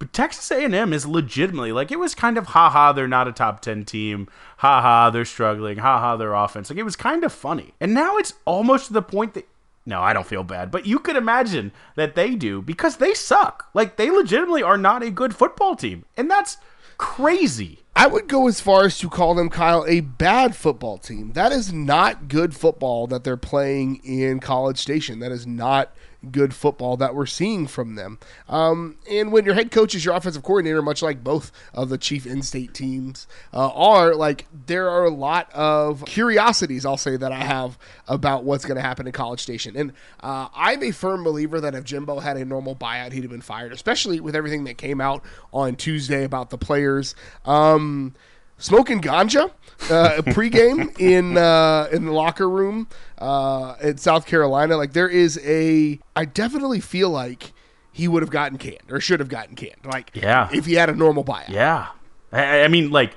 but Texas A&M is legitimately like it was kind of haha they're not a top 10 team. Haha they're struggling. Haha their offense. Like it was kind of funny. And now it's almost to the point that no, I don't feel bad, but you could imagine that they do because they suck. Like they legitimately are not a good football team. And that's crazy. I would go as far as to call them, Kyle, a bad football team. That is not good football that they're playing in College Station. That is not good football that we're seeing from them. Um, and when your head coach is your offensive coordinator, much like both of the chief in-state teams uh, are, like there are a lot of curiosities. I'll say that I have about what's going to happen in College Station, and uh, I'm a firm believer that if Jimbo had a normal buyout, he'd have been fired, especially with everything that came out on Tuesday about the players. Um, smoking ganja uh, pregame [laughs] in uh, in the locker room uh, in South Carolina. Like there is a, I definitely feel like he would have gotten canned or should have gotten canned. Like Yeah. if he had a normal buyout. Yeah. I, I mean, like,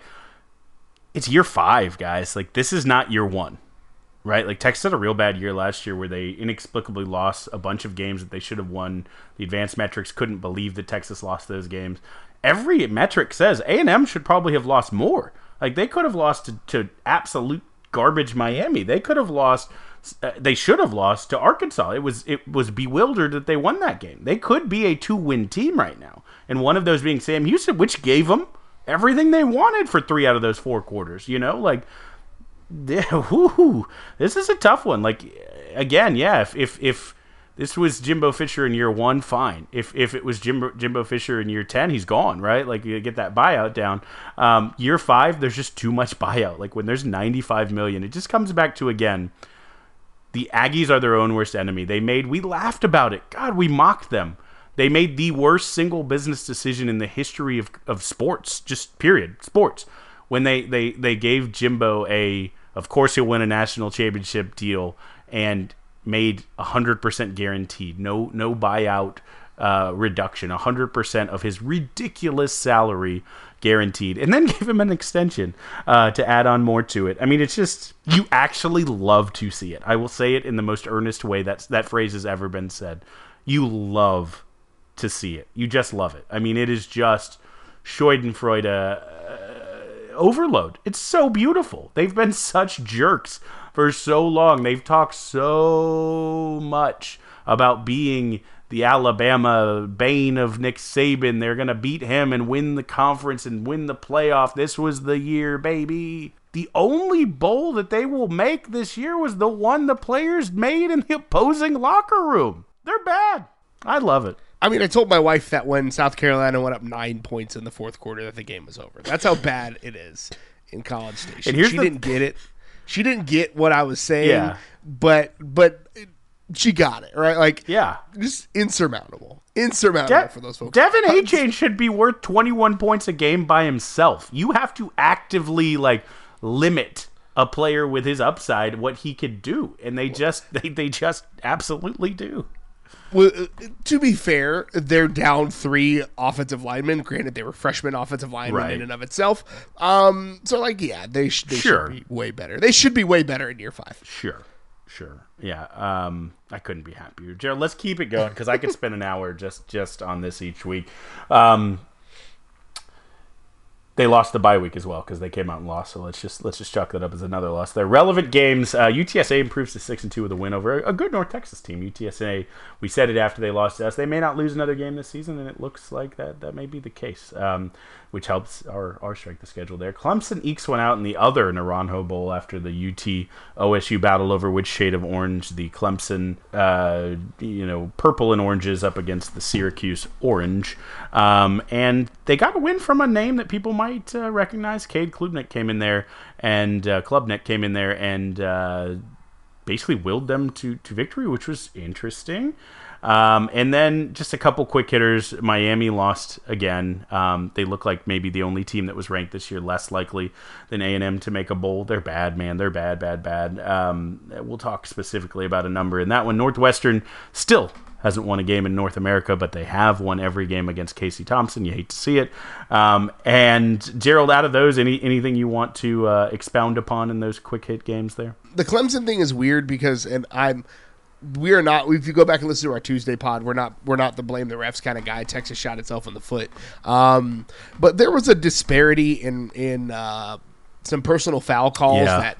it's year five, guys. Like, this is not year one, right? Like, Texas had a real bad year last year where they inexplicably lost a bunch of games that they should have won. The advanced metrics couldn't believe that Texas lost those games. Every metric says A&M should probably have lost more. Like, they could have lost to, to absolute garbage Miami. They could have lost. Uh, they should have lost to Arkansas. It was it was bewildered that they won that game. They could be a two win team right now, and one of those being Sam Houston, which gave them everything they wanted for three out of those four quarters. You know, like [laughs] yeah, whoo, this is a tough one. Like again, yeah, if if if this was Jimbo Fisher in year one, fine. If if it was Jimbo Jimbo Fisher in year ten, he's gone, right? Like you get that buyout down. Um, year five, there's just too much [laughs] buyout. Like when there's 95 million, it just comes back to again. The Aggies are their own worst enemy. They made we laughed about it. God, we mocked them. They made the worst single business decision in the history of, of sports, just period, sports. When they, they, they gave Jimbo a, of course he'll win a national championship deal and made 100% guaranteed, no, no buyout uh, reduction, 100% of his ridiculous salary guaranteed, and then [laughs] give him an extension uh, to add on more to it. I mean, it's just, you actually love to see it. I will say it in the most earnest way that, that phrase has ever been said. You love to see it. You just love it. I mean, it is just Schadenfreude uh, overload. It's so beautiful. They've been such jerks for so long. They've talked so much about being the Alabama bane of Nick Saban. They're going to beat him and win the conference and win the playoff. This was the year, baby. The only bowl that they will make this year was the one the players made in the opposing locker room. They're bad. I love it. I mean, I told my wife that when South Carolina went up nine points in the fourth quarter, that the game was over. That's how bad it is in College Station. And here's she the- didn't get it. She didn't get what I was saying. Yeah. But but she got it right. Like Yeah. just insurmountable, insurmountable for those folks. Devon uh, Achane should be worth 21 points a game by himself. You have to actively like limit a player with his upside what he could do, and they just they, they just absolutely do. To be fair, they're down three offensive linemen. Granted, they were freshman offensive linemen Right. in and of itself. Um, so like, yeah, they, sh- they Sure. should be way better. They should be way better in year five. Sure, sure, yeah. Um, I couldn't be happier, Gerald. Let's keep it going because I could spend an hour just just on this each week. Um, they lost the bye week as well because they came out and lost. So let's just let's just chalk that up as another loss. Their relevant games: uh, UTSA improves to six and two with a win over a, good North Texas team. UTSA, we said it after they lost to us. They may not lose another game this season, and it looks like that that may be the case, um, which helps our our strength of schedule there. Clemson ekes one out in the other Naranjo Bowl after the UT OSU battle over which shade of orange the Clemson, uh, you know, purple and oranges up against the Syracuse orange, um, and they got a win from a name that people might uh, recognize. Cade Klubnik came in there, and uh, Klubnik came in there and uh, basically willed them to, to victory, which was interesting. Um, and then just a couple quick hitters. Miami lost again. Um, they look like maybe the only team that was ranked this year less likely than A and M to make a bowl. They're bad, man. They're bad, bad, bad. Um, we'll talk specifically about a number in that one. Northwestern still hasn't won a game in North America, but they have won every game against Casey Thompson. You hate to see it. Um, and Gerald, out of those, any anything you want to uh, expound upon in those quick hit games there? the Clemson thing is weird because, and I'm, we are not. If you go back and listen to our Tuesday pod, we're not we're not the blame the refs kind of guy. Texas shot itself in the foot, um, but there was a disparity in in uh, some personal foul calls Yeah. that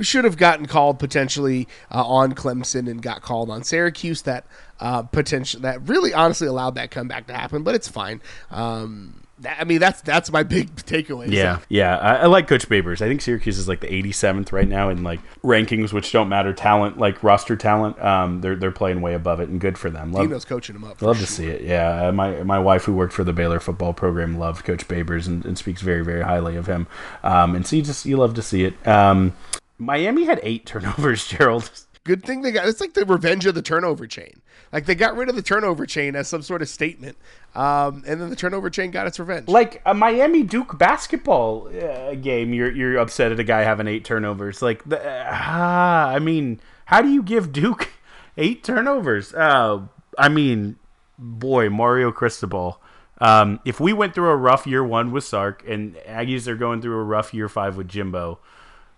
should have gotten called potentially uh, on Clemson and got called on Syracuse. That uh, potential that really honestly allowed that comeback to happen, but it's fine. Um, That- I mean, that's that's my big [laughs] takeaway. Yeah, that yeah. I, I like Coach Babers. I think Syracuse is like the 87th right now in like rankings, which don't matter talent, like roster talent. Um, they're they're playing way above it, and good for them. Love, Dino's coaching him up. love to see it. Yeah, my my wife who worked for the Baylor football program loved Coach Babers and, and speaks very very highly of him. Um, and so you just you love to see it. Um, Miami had eight [laughs] turnovers, Gerald. Good thing they got. It's like the revenge of the turnover chain. Like they got rid of the turnover chain as some sort of statement, um, and then the turnover chain got its revenge. like a Miami Duke basketball uh, game, you're you're upset at a guy having eight turnovers. Like, the, ah, I mean, how do you give Duke [laughs] eight turnovers? Uh, I mean, boy, Mario Cristobal. Um, if we went through a rough year one with Sark and Aggies are going through a rough year five with Jimbo,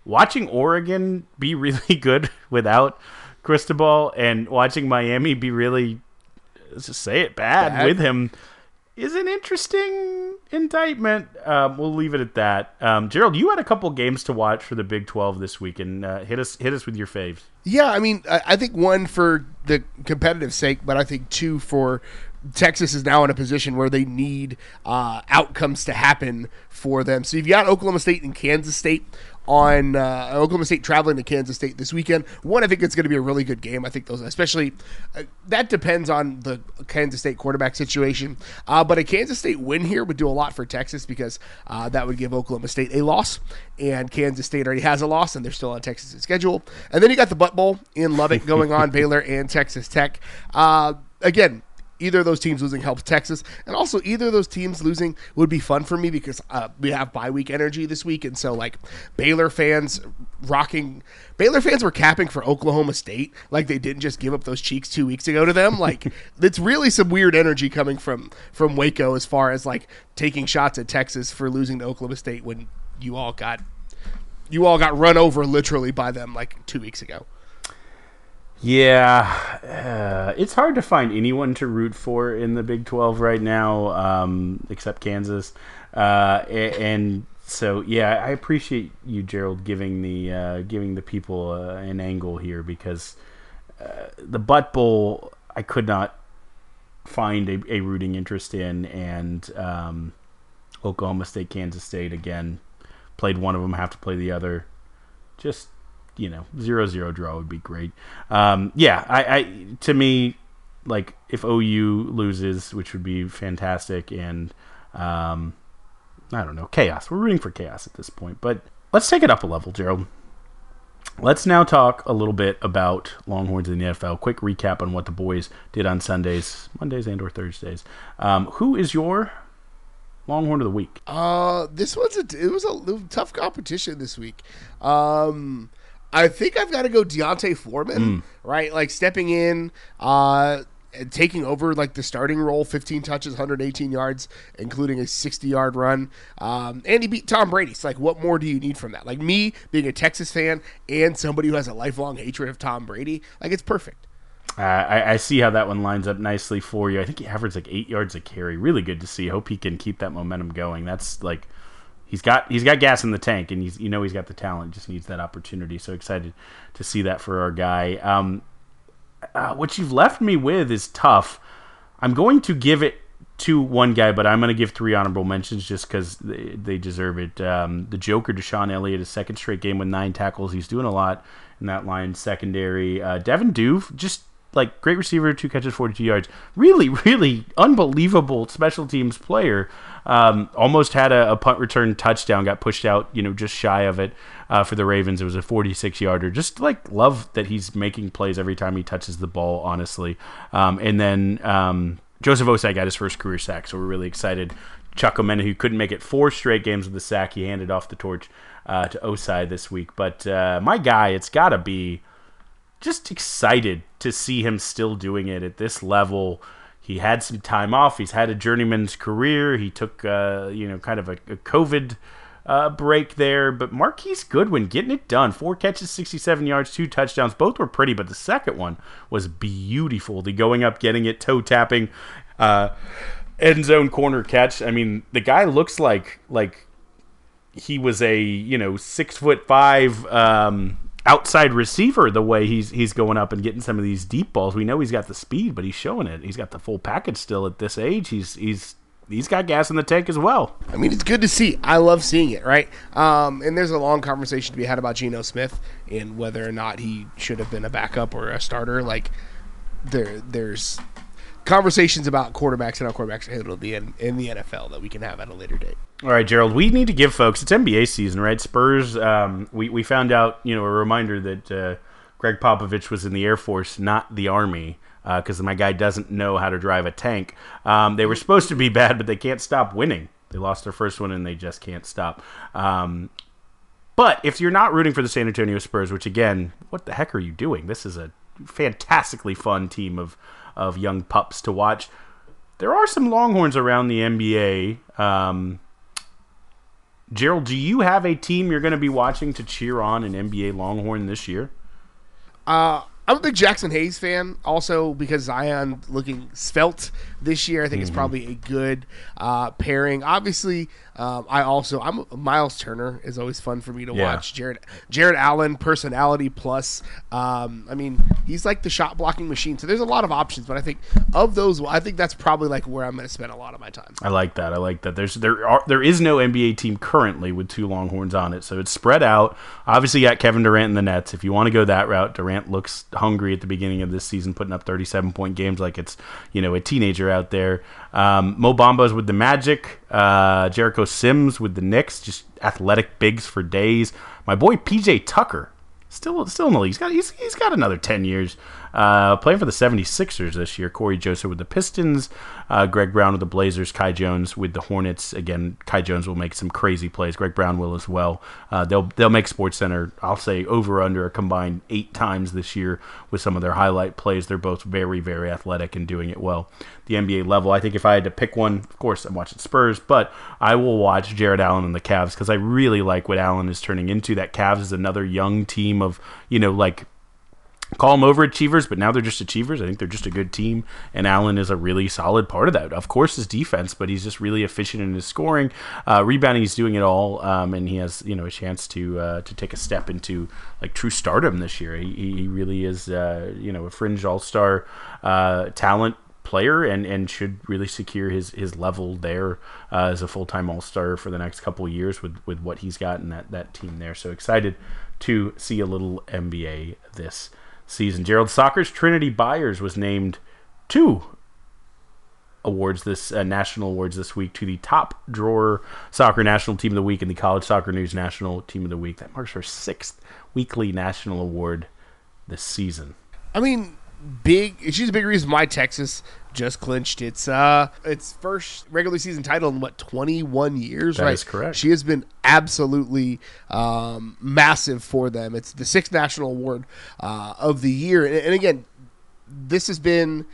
watching Oregon be really [laughs] good without Cristobal and watching Miami be really, let's just say it, bad, Bad. with him is an interesting indictment. Um, we'll leave it at that. Um, Gerald, you had a couple games to watch for the Big Twelve this week, and uh, hit us hit us with your faves. Yeah, I mean, I, I think one for the competitive sake, but I think two for Texas is now in a position where they need uh, outcomes to happen for them. So you've got Oklahoma State and Kansas State on uh, Oklahoma State traveling to Kansas State this weekend. One, I think it's going to be a really good game. I think those, especially uh, that depends on the Kansas State quarterback situation. Uh, but a Kansas State win here would do a lot for Texas because uh, that would give Oklahoma State a loss, and Kansas State already has a loss, and they're still on Texas' schedule. And then you got the Butt Bowl in Lubbock going on, [laughs] Baylor and Texas Tech. Uh, again, either of those teams losing helps Texas, and also either of those teams losing would be fun for me because uh, we have bye week energy this week, and so like Baylor fans rocking. Baylor fans were capping for Oklahoma State, like they didn't just give up those cheeks two weeks ago to them. [laughs] Like it's really some weird energy coming from from Waco as far as like taking shots at Texas for losing to Oklahoma State when you all got you all got run over literally by them like two weeks ago. Yeah, uh, it's hard to find anyone to root for in the Big Twelve right now, um, except Kansas. Uh, and so, yeah, I appreciate you, Gerald, giving the uh, giving the people uh, an angle here because uh, the Butt Bowl I could not find a, a rooting interest in, and um, Oklahoma State, Kansas State again played one of them, have to play the other. Just you know, zero zero draw would be great. Um, yeah, I, I to me, like if OU loses, which would be fantastic, and um, I don't know, chaos. We're rooting for chaos at this point, but let's take it up a level, Gerald. Let's now talk a little bit about Longhorns in the NFL. Quick recap on what the boys did on Sundays, Mondays, and or Thursdays. Um, who is your Longhorn of the week? Uh, this was a it was a tough competition this week. Um, I think I've got to go D'Onta Foreman, right? Like stepping in, uh, and taking over like the starting role, 15 touches, 118 yards, including a 60 yard run. Um, and he beat Tom Brady. So like, what more do you need from that? Like me being a Texas fan and somebody who has a lifelong hatred of Tom Brady, like it's perfect. Uh, I, I see how that one lines up nicely for you. I think he averaged like eight yards a carry. Really good to see. Hope he can keep that momentum going. That's like he's got he's got gas in the tank, and he's you know he's got the talent. Just needs that opportunity. So excited to see that for our guy. Um, uh, what you've left me with is tough. I'm going to give it to one guy, but I'm going to give three honorable mentions just because they, they deserve it. Um, the Joker, DeShon Elliott, his second straight game with nine tackles. He's doing a lot in that line secondary. Uh, Devin Duve, just like great receiver, two catches, 42 yards. Really, really unbelievable special teams player. Um, almost had a, a punt return touchdown, got pushed out, you know, just shy of it uh, for the Ravens. It was a 46 yarder. Just like love that he's making plays every time he touches the ball, honestly. Um, and then um, Joseph Ossai got his first career sack, so we're really excited. Chuck Omenihu, who couldn't make it four straight games with the sack, he handed off the torch uh, to Ossai this week. But uh, my guy, it's got to be just excited to see him still doing it at this level. He had some time off. He's had a journeyman's career. He took, uh, you know, kind of a, a COVID uh, break there. But Marquise Goodwin getting it done. Four catches, 67 yards, two touchdowns. Both were pretty, but the second one was beautiful. The going up, getting it, toe tapping, uh, end zone corner catch. I mean, the guy looks like like he was a you know six foot five um, outside receiver. The way he's he's going up and getting some of these deep balls, we know he's got the speed, but he's showing it. He's got the full package still at this age. He's he's he's got gas in the tank as well. I mean, it's good to see. I love seeing it, right? Um, and there's a long conversation to be had about Geno Smith and whether or not he should have been a backup or a starter. Like, there, there's conversations about quarterbacks and how quarterbacks are handled in the, in the NFL that we can have at a later date. All right, Gerald, we need to give folks, it's NBA season, right? Spurs, um, we, we found out, you know, a reminder that uh, Gregg Popovich was in the Air Force, not the Army because uh, my guy doesn't know how to drive a tank. Um, they were supposed to be bad, but they can't stop winning. They lost their first one and they just can't stop. Um, but if you're not rooting for the San Antonio Spurs, which again, what the heck are you doing? This is a fantastically fun team of of young pups to watch. There are some Longhorns around the NBA. Um, Gerald, do you have a team you're going to be watching to cheer on an NBA Longhorn this year? Uh, I'm a big Jaxson Hayes fan, also because Zion looking svelte this year. I think mm-hmm. it's probably a good uh, pairing. Obviously, um, I also I'm Myles Turner is always fun for me to yeah. watch. Jared Jarrett Allen personality plus. Um, I mean, he's like the shot blocking machine. So there's a lot of options, but I think of those, I think that's probably like where I'm going to spend a lot of my time. I like that. I like that. There's there are there is no NBA team currently with two Longhorns on it, so it's spread out. Obviously, you got Kevin Durant in the Nets. If you want to go that route, Durant looks hungry at the beginning of this season, putting up 37 point games like it's you know a teenager out there. Um, Mo Bamba's with the Magic. Uh, Jericho Sims with the Knicks, just athletic bigs for days. My boy PJ Tucker, still still in the league. He's got he's, he's got another ten years. Uh, playing for the 76ers this year. Cory Joseph with the Pistons, uh, Greg Brown with the Blazers, Kai Jones with the Hornets. Again, Kai Jones will make some crazy plays. Greg Brown will as well. Uh, they'll they'll make Sports Center. I'll say over under a combined eight times this year with some of their highlight plays. They're both very very athletic and doing it well. The NBA level. I think if I had to pick one, of course I'm watching Spurs, but I will watch Jared Allen and the Cavs because I really like what Allen is turning into. That Cavs is another young team of you know like call them overachievers, but now they're just achievers. I think they're just a good team, and Allen is a really solid part of that. Of course, his defense, but he's just really efficient in his scoring, uh, rebounding. He's doing it all, um, and he has you know a chance to uh, to take a step into like true stardom this year. He, he really is uh, you know a fringe all star uh, talent player and, and should really secure his, his level there uh, as a full time All Star for the next couple years with, with what he's got in that, that team there. So excited to see a little NBA this season. Gerald Soccer's Trinity Byars was named two awards this uh, national awards this week to the top drawer soccer national team of the week and the college soccer news national team of the week. That marks her sixth weekly national award this season. I mean, big. She's a big reason why Texas just clinched. Its uh its first regular season title in what 21 years that right? is correct. She has been absolutely um, massive for them. It's the sixth national award uh, of the year. And, and again this has been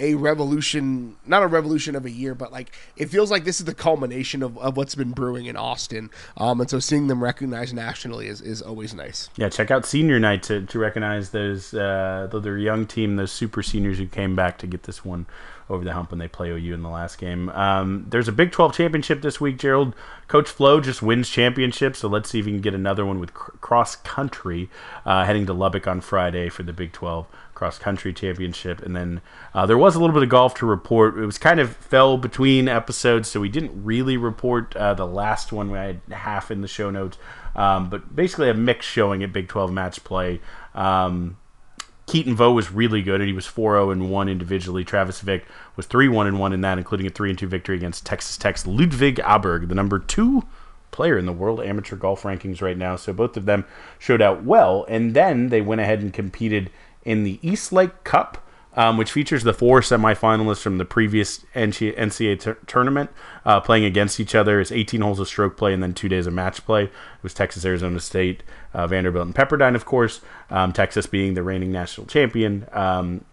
a revolution, not a revolution of a year, but like it feels like this is the culmination of, of what's been brewing in Austin. Um, and so seeing them recognized nationally is, is always nice. Yeah, check out senior night to, to recognize those, uh, their young team, those super seniors who came back to get this one over the hump when they play OU in the last game. Um, there's a Big 12 championship this week, Gerald. Coach Flo just wins championships, so let's see if he can get another one with cross country uh, heading to Lubbock on Friday for the Big 12 cross country championship. And then uh, there was a little bit of golf to report. It was kind of fell between episodes, so we didn't really report uh, the last one. We had half in the show notes, um, but basically a mix showing at Big 12 match play. Um, Keaton Vo was really good, and he was 4-0 and 1 individually. Travis Vick was 3-1 and 1 in that, including a 3 2 victory against Texas Tech's Ludvig Aberg, the number two player in the world amateur golf rankings right now. So both of them showed out well, and then they went ahead and competed in the East Lake Cup, um, which features the four semifinalists from the previous NCAA t- tournament uh, playing against each other. It's 18 holes of stroke play and then two days of match play. It was Texas, Arizona State, uh, Vanderbilt, and Pepperdine, of course. Um, Texas being the reigning national champion, um,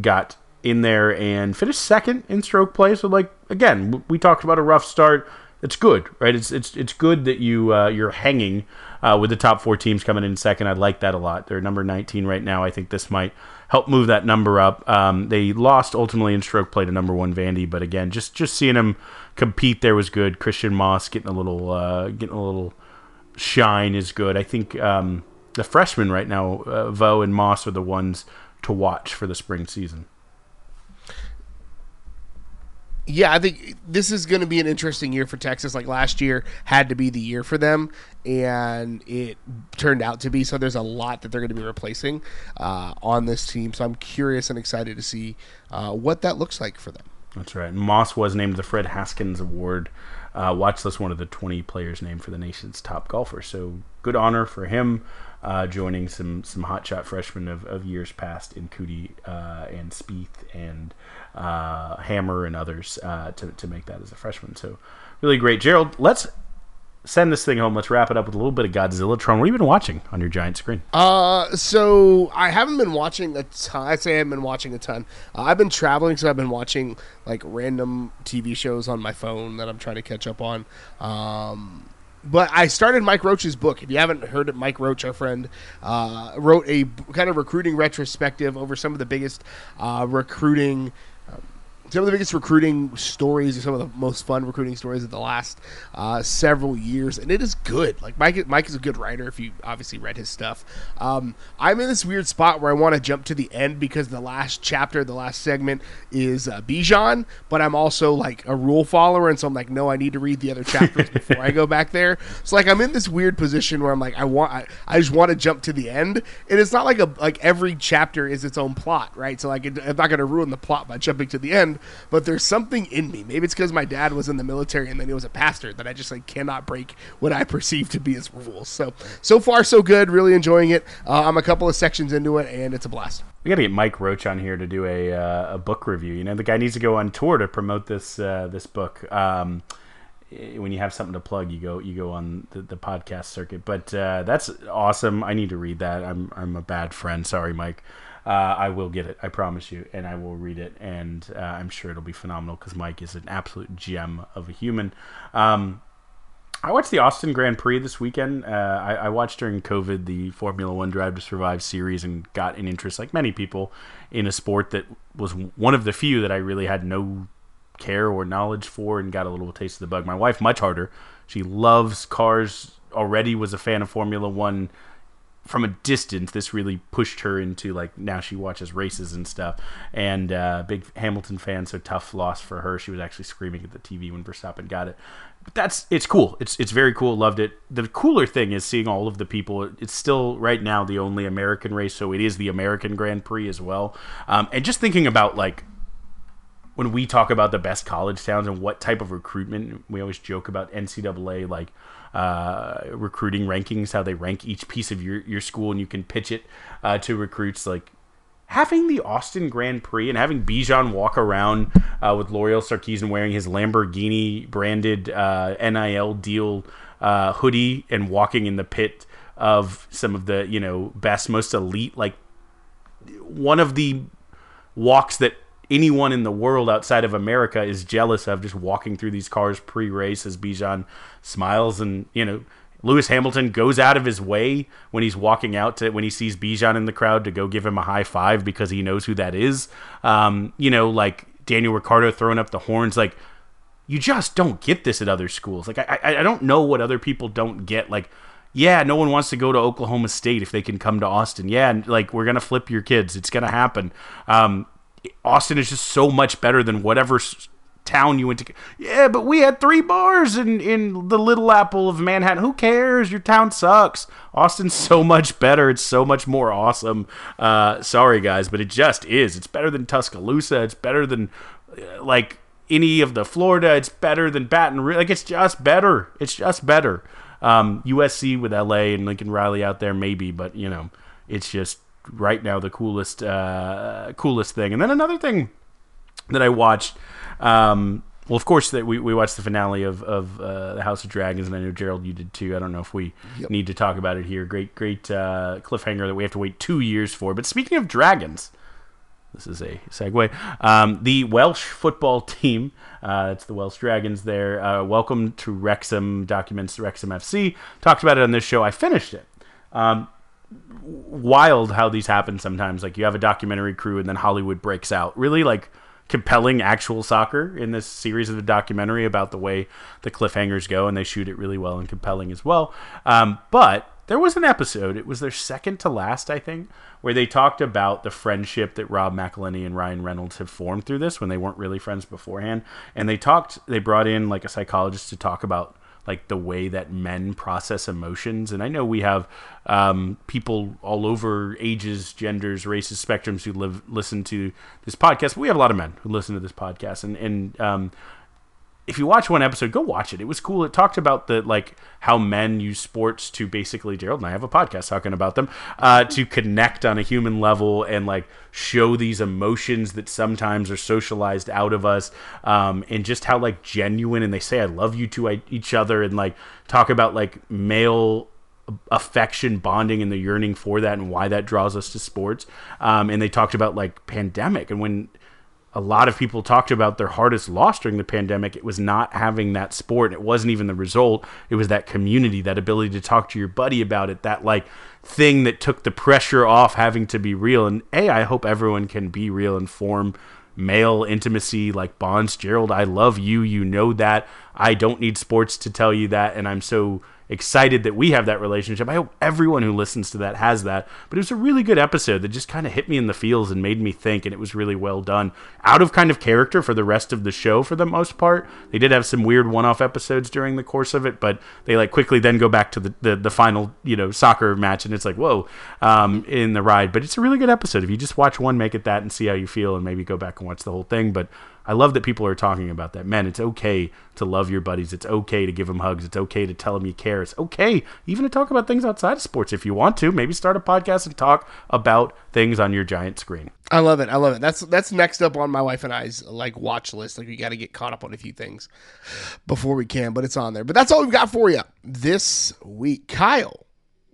got in there and finished second in stroke play. So, like again, we talked about a rough start. It's good, right? It's it's it's good that you uh, you're hanging uh, with the top four teams coming in second. I like that a lot. They're number 19 right now. I think this might help move that number up. Um, they lost ultimately in stroke play to number one Vandy, but again, just just seeing them compete there was good. Christiaan Maas getting a little uh, getting a little shine is good. I think um, the freshmen right now, uh, Vo and Maas, are the ones to watch for the spring season. Yeah, I think this is going to be an interesting year for Texas. Like last year had to be the year for them, and it turned out to be. So there's a lot that they're going to be replacing uh, on this team. So I'm curious and excited to see uh, what that looks like for them. That's right. Maas was named the Fred Haskins Award. Uh, watch list one of the 20 players named for the nation's top golfer. So good honor for him uh, joining some some hotshot freshmen of, of years past in Coody uh, and Spieth and uh, Hammer and others uh, to, to make that as a freshman. So really great. Gerald, let's send this thing home. Let's wrap it up with a little bit of Godzilla Tron. What have you been watching on your giant screen? Uh, so I haven't been watching a ton. I say I haven't been watching a ton. Uh, I've been traveling, so I've been watching like random TV shows on my phone that I'm trying to catch up on. Um, but I started Mike Roach's book. If you haven't heard it, Mike Roach, our friend, uh, wrote a kind of recruiting retrospective over some of the biggest uh, recruiting some of the biggest recruiting stories, or some of the most fun recruiting stories of the last uh, several years, and it is good. Like Mike, Mike is a good writer. If you obviously read his stuff, um, I'm in this weird spot where I want to jump to the end because the last chapter, the last segment is uh, Bijan, but I'm also like a rule follower, and so I'm like, no, I need to read the other chapters before I go [laughs] back there. So like I'm in this weird position where I'm like, I want, I, I just want to jump to the end, and it's not like a like every chapter is its own plot, right? So like, it, I'm not going to ruin the plot by jumping to the end but there's something in me. Maybe it's because my dad was in the military and then he was a pastor that I just like cannot break what I [laughs] perceive to be his rules. So so far so good. Really enjoying it. Uh, I'm a couple of sections into it and it's a blast. We got to get Mike Roach on here to do a uh, a book review. You know, the guy needs to go on tour to promote this uh, this book. Um, when you have something to plug, you go you go on the, the podcast circuit. But uh, that's awesome. I need to read that. I'm I'm a bad friend. Sorry, Mike uh, I will get it. I promise you, and I will read it, and uh, I'm sure it'll be phenomenal because Mike is an absolute gem of a human. Um, I watched the Austin Grand Prix this weekend. Uh, I, I, watched during COVID the Formula One Drive to Survive series and got an interest, like many people, in a sport that was one of the few that I really had no care or knowledge for and got a little taste of the bug. My wife, much harder. She loves cars, already was a fan of Formula One from a distance, this really pushed her into like now she watches races and stuff. And uh, big Hamilton fan, so tough loss for her. She was actually screaming at the TV when Verstappen got it. But that's it's cool. It's it's very cool. Loved it. The cooler thing is seeing all of the people. It's still right now the only American race, so it is the American Grand Prix as well. Um, and just thinking about like when we talk about the best college towns and what type of recruitment, we always joke about NCAA like uh, recruiting rankings, how they rank each piece of your, your school, and you can pitch it uh, to recruits. Like having the Austin Grand Prix and having Bijan walk around uh, with Loreal Sarkisian wearing his Lamborghini branded uh, NIL deal uh, hoodie and walking in the pit of some of the you know best, most elite, like one of the walks that anyone in the world outside of America is jealous of just walking through these cars pre-race as Bijan smiles and you know Lewis Hamilton goes out of his way when he's walking out to when he sees Bijan in the crowd to go give him a high five because he knows who that is. Um, you know, like Daniel Ricciardo throwing up the horns, like you just don't get this at other schools. Like I, I, I don't know what other people don't get. Like, yeah, no one wants to go to Oklahoma State if they can come to Austin. Yeah, and like we're gonna flip your kids. It's gonna happen. Um, Austin is just so much better than whatever town you went to. Yeah, but we had three bars in in the Little Apple of Manhattan. Who cares? Your town sucks. Austin's [laughs] so much better. It's so much more awesome. Uh, sorry guys, but it just is. It's better than Tuscaloosa. It's better than uh, like any of the Florida. It's better than Baton Rouge. Like it's just better. It's just better. Um, USC with LA and Lincoln Riley out there maybe, but you know, it's just right now the coolest uh, coolest thing. And then another thing that I watched. Um, well, of course, that we, we watched the finale of of uh, the House of Dragons, and I know Gerald, you did too. I don't know if we yep. need to talk about it here. Great, great uh, cliffhanger that we have to wait two years for. But speaking of dragons, this is a segue. Um, the Welsh football [laughs] team, uh, it's the Welsh Dragons. There, uh, welcome to Wrexham documents Wrexham FC. Talked about it on this show. I finished it. Um, wild how these happen sometimes. Like you have a documentary crew and then Hollywood breaks out. Really like compelling actual soccer in this series of the documentary about the way the cliffhangers go, and they shoot it really well and compelling as well. Um, but there was an episode. It was their second to last, I think, where they talked about the friendship that Rob McElhenney and Ryan Reynolds have formed through this when they weren't really friends beforehand. And they talked. They brought in like a psychologist to talk about like the way that men process emotions. And I know we have um, people all over ages, genders, races, spectrums who live listen to this podcast. We have a lot of men who listen to this podcast, and and um, if you watch one episode, go watch it. It was cool. It talked about the like how men use sports to basically Gerald and I have a podcast talking about them uh, to connect on a human level and like show these emotions that sometimes are socialized out of us, um, and just how like genuine and they say I love you to each other and like talk about like male affection bonding and the yearning for that and why that draws us to sports um, and they talked about like pandemic and when a lot of people talked about their hardest loss during the pandemic. It was not having that sport. It wasn't even the result. It was that community, that ability to talk to your buddy about it, that like thing that took the pressure off having to be real. And A, I hope everyone can be real and form male intimacy like bonds. Gerald, I love you. You know that. I don't need sports to tell you that. And I'm so excited that we have that relationship. I hope everyone who listens to that has that. But it was a really good episode that just kind of hit me in the feels and made me think, and it was really well done. Out of kind of character for the rest of the show for the most part. They did have some weird one-off episodes during the course of it, but they like quickly then go back to the the, the final you know soccer match, and it's like whoa um, in the ride. But it's a really good episode. If you just watch one, make it that, and see how you feel, and maybe go back and watch the whole thing. But I love that people are talking about that. Man, it's okay to love your buddies. It's okay to give them hugs. It's okay to tell them you care. It's okay even to talk about things outside of sports if you want to. Maybe start a podcast and talk about things on your giant screen. I love it. I love it. That's that's next up on my wife and I's like watch list. Like we got to get caught up on a few things before we can, but it's on there. But that's all we've got for you this week. Kyle,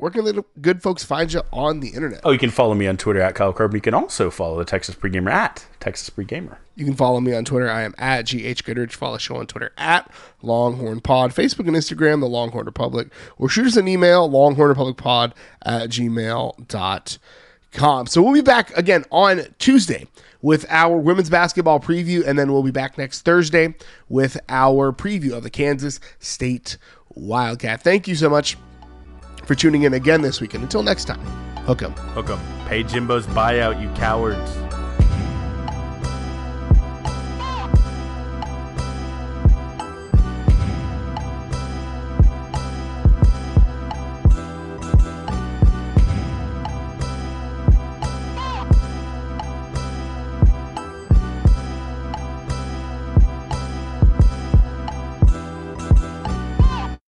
where can the good folks find you on the internet? Oh, you can follow me on Twitter at Kyle Carbon. You can also follow the Texas Pregamer at Texas Pregamer. You can follow me on Twitter. I am at GH Goodrich. Follow the show on Twitter at Longhorn Pod. Facebook and Instagram, The Longhorn Republic. Or shoot us an email, longhornrepublicpod at gmail.com. So we'll be back again on Tuesday with our women's basketball preview, and then we'll be back next Thursday with our preview of the Kansas State Wildcat. Thank you so much for tuning in again this weekend. Until next time, hook 'em. Hook 'em. Pay Jimbo's buyout, you cowards.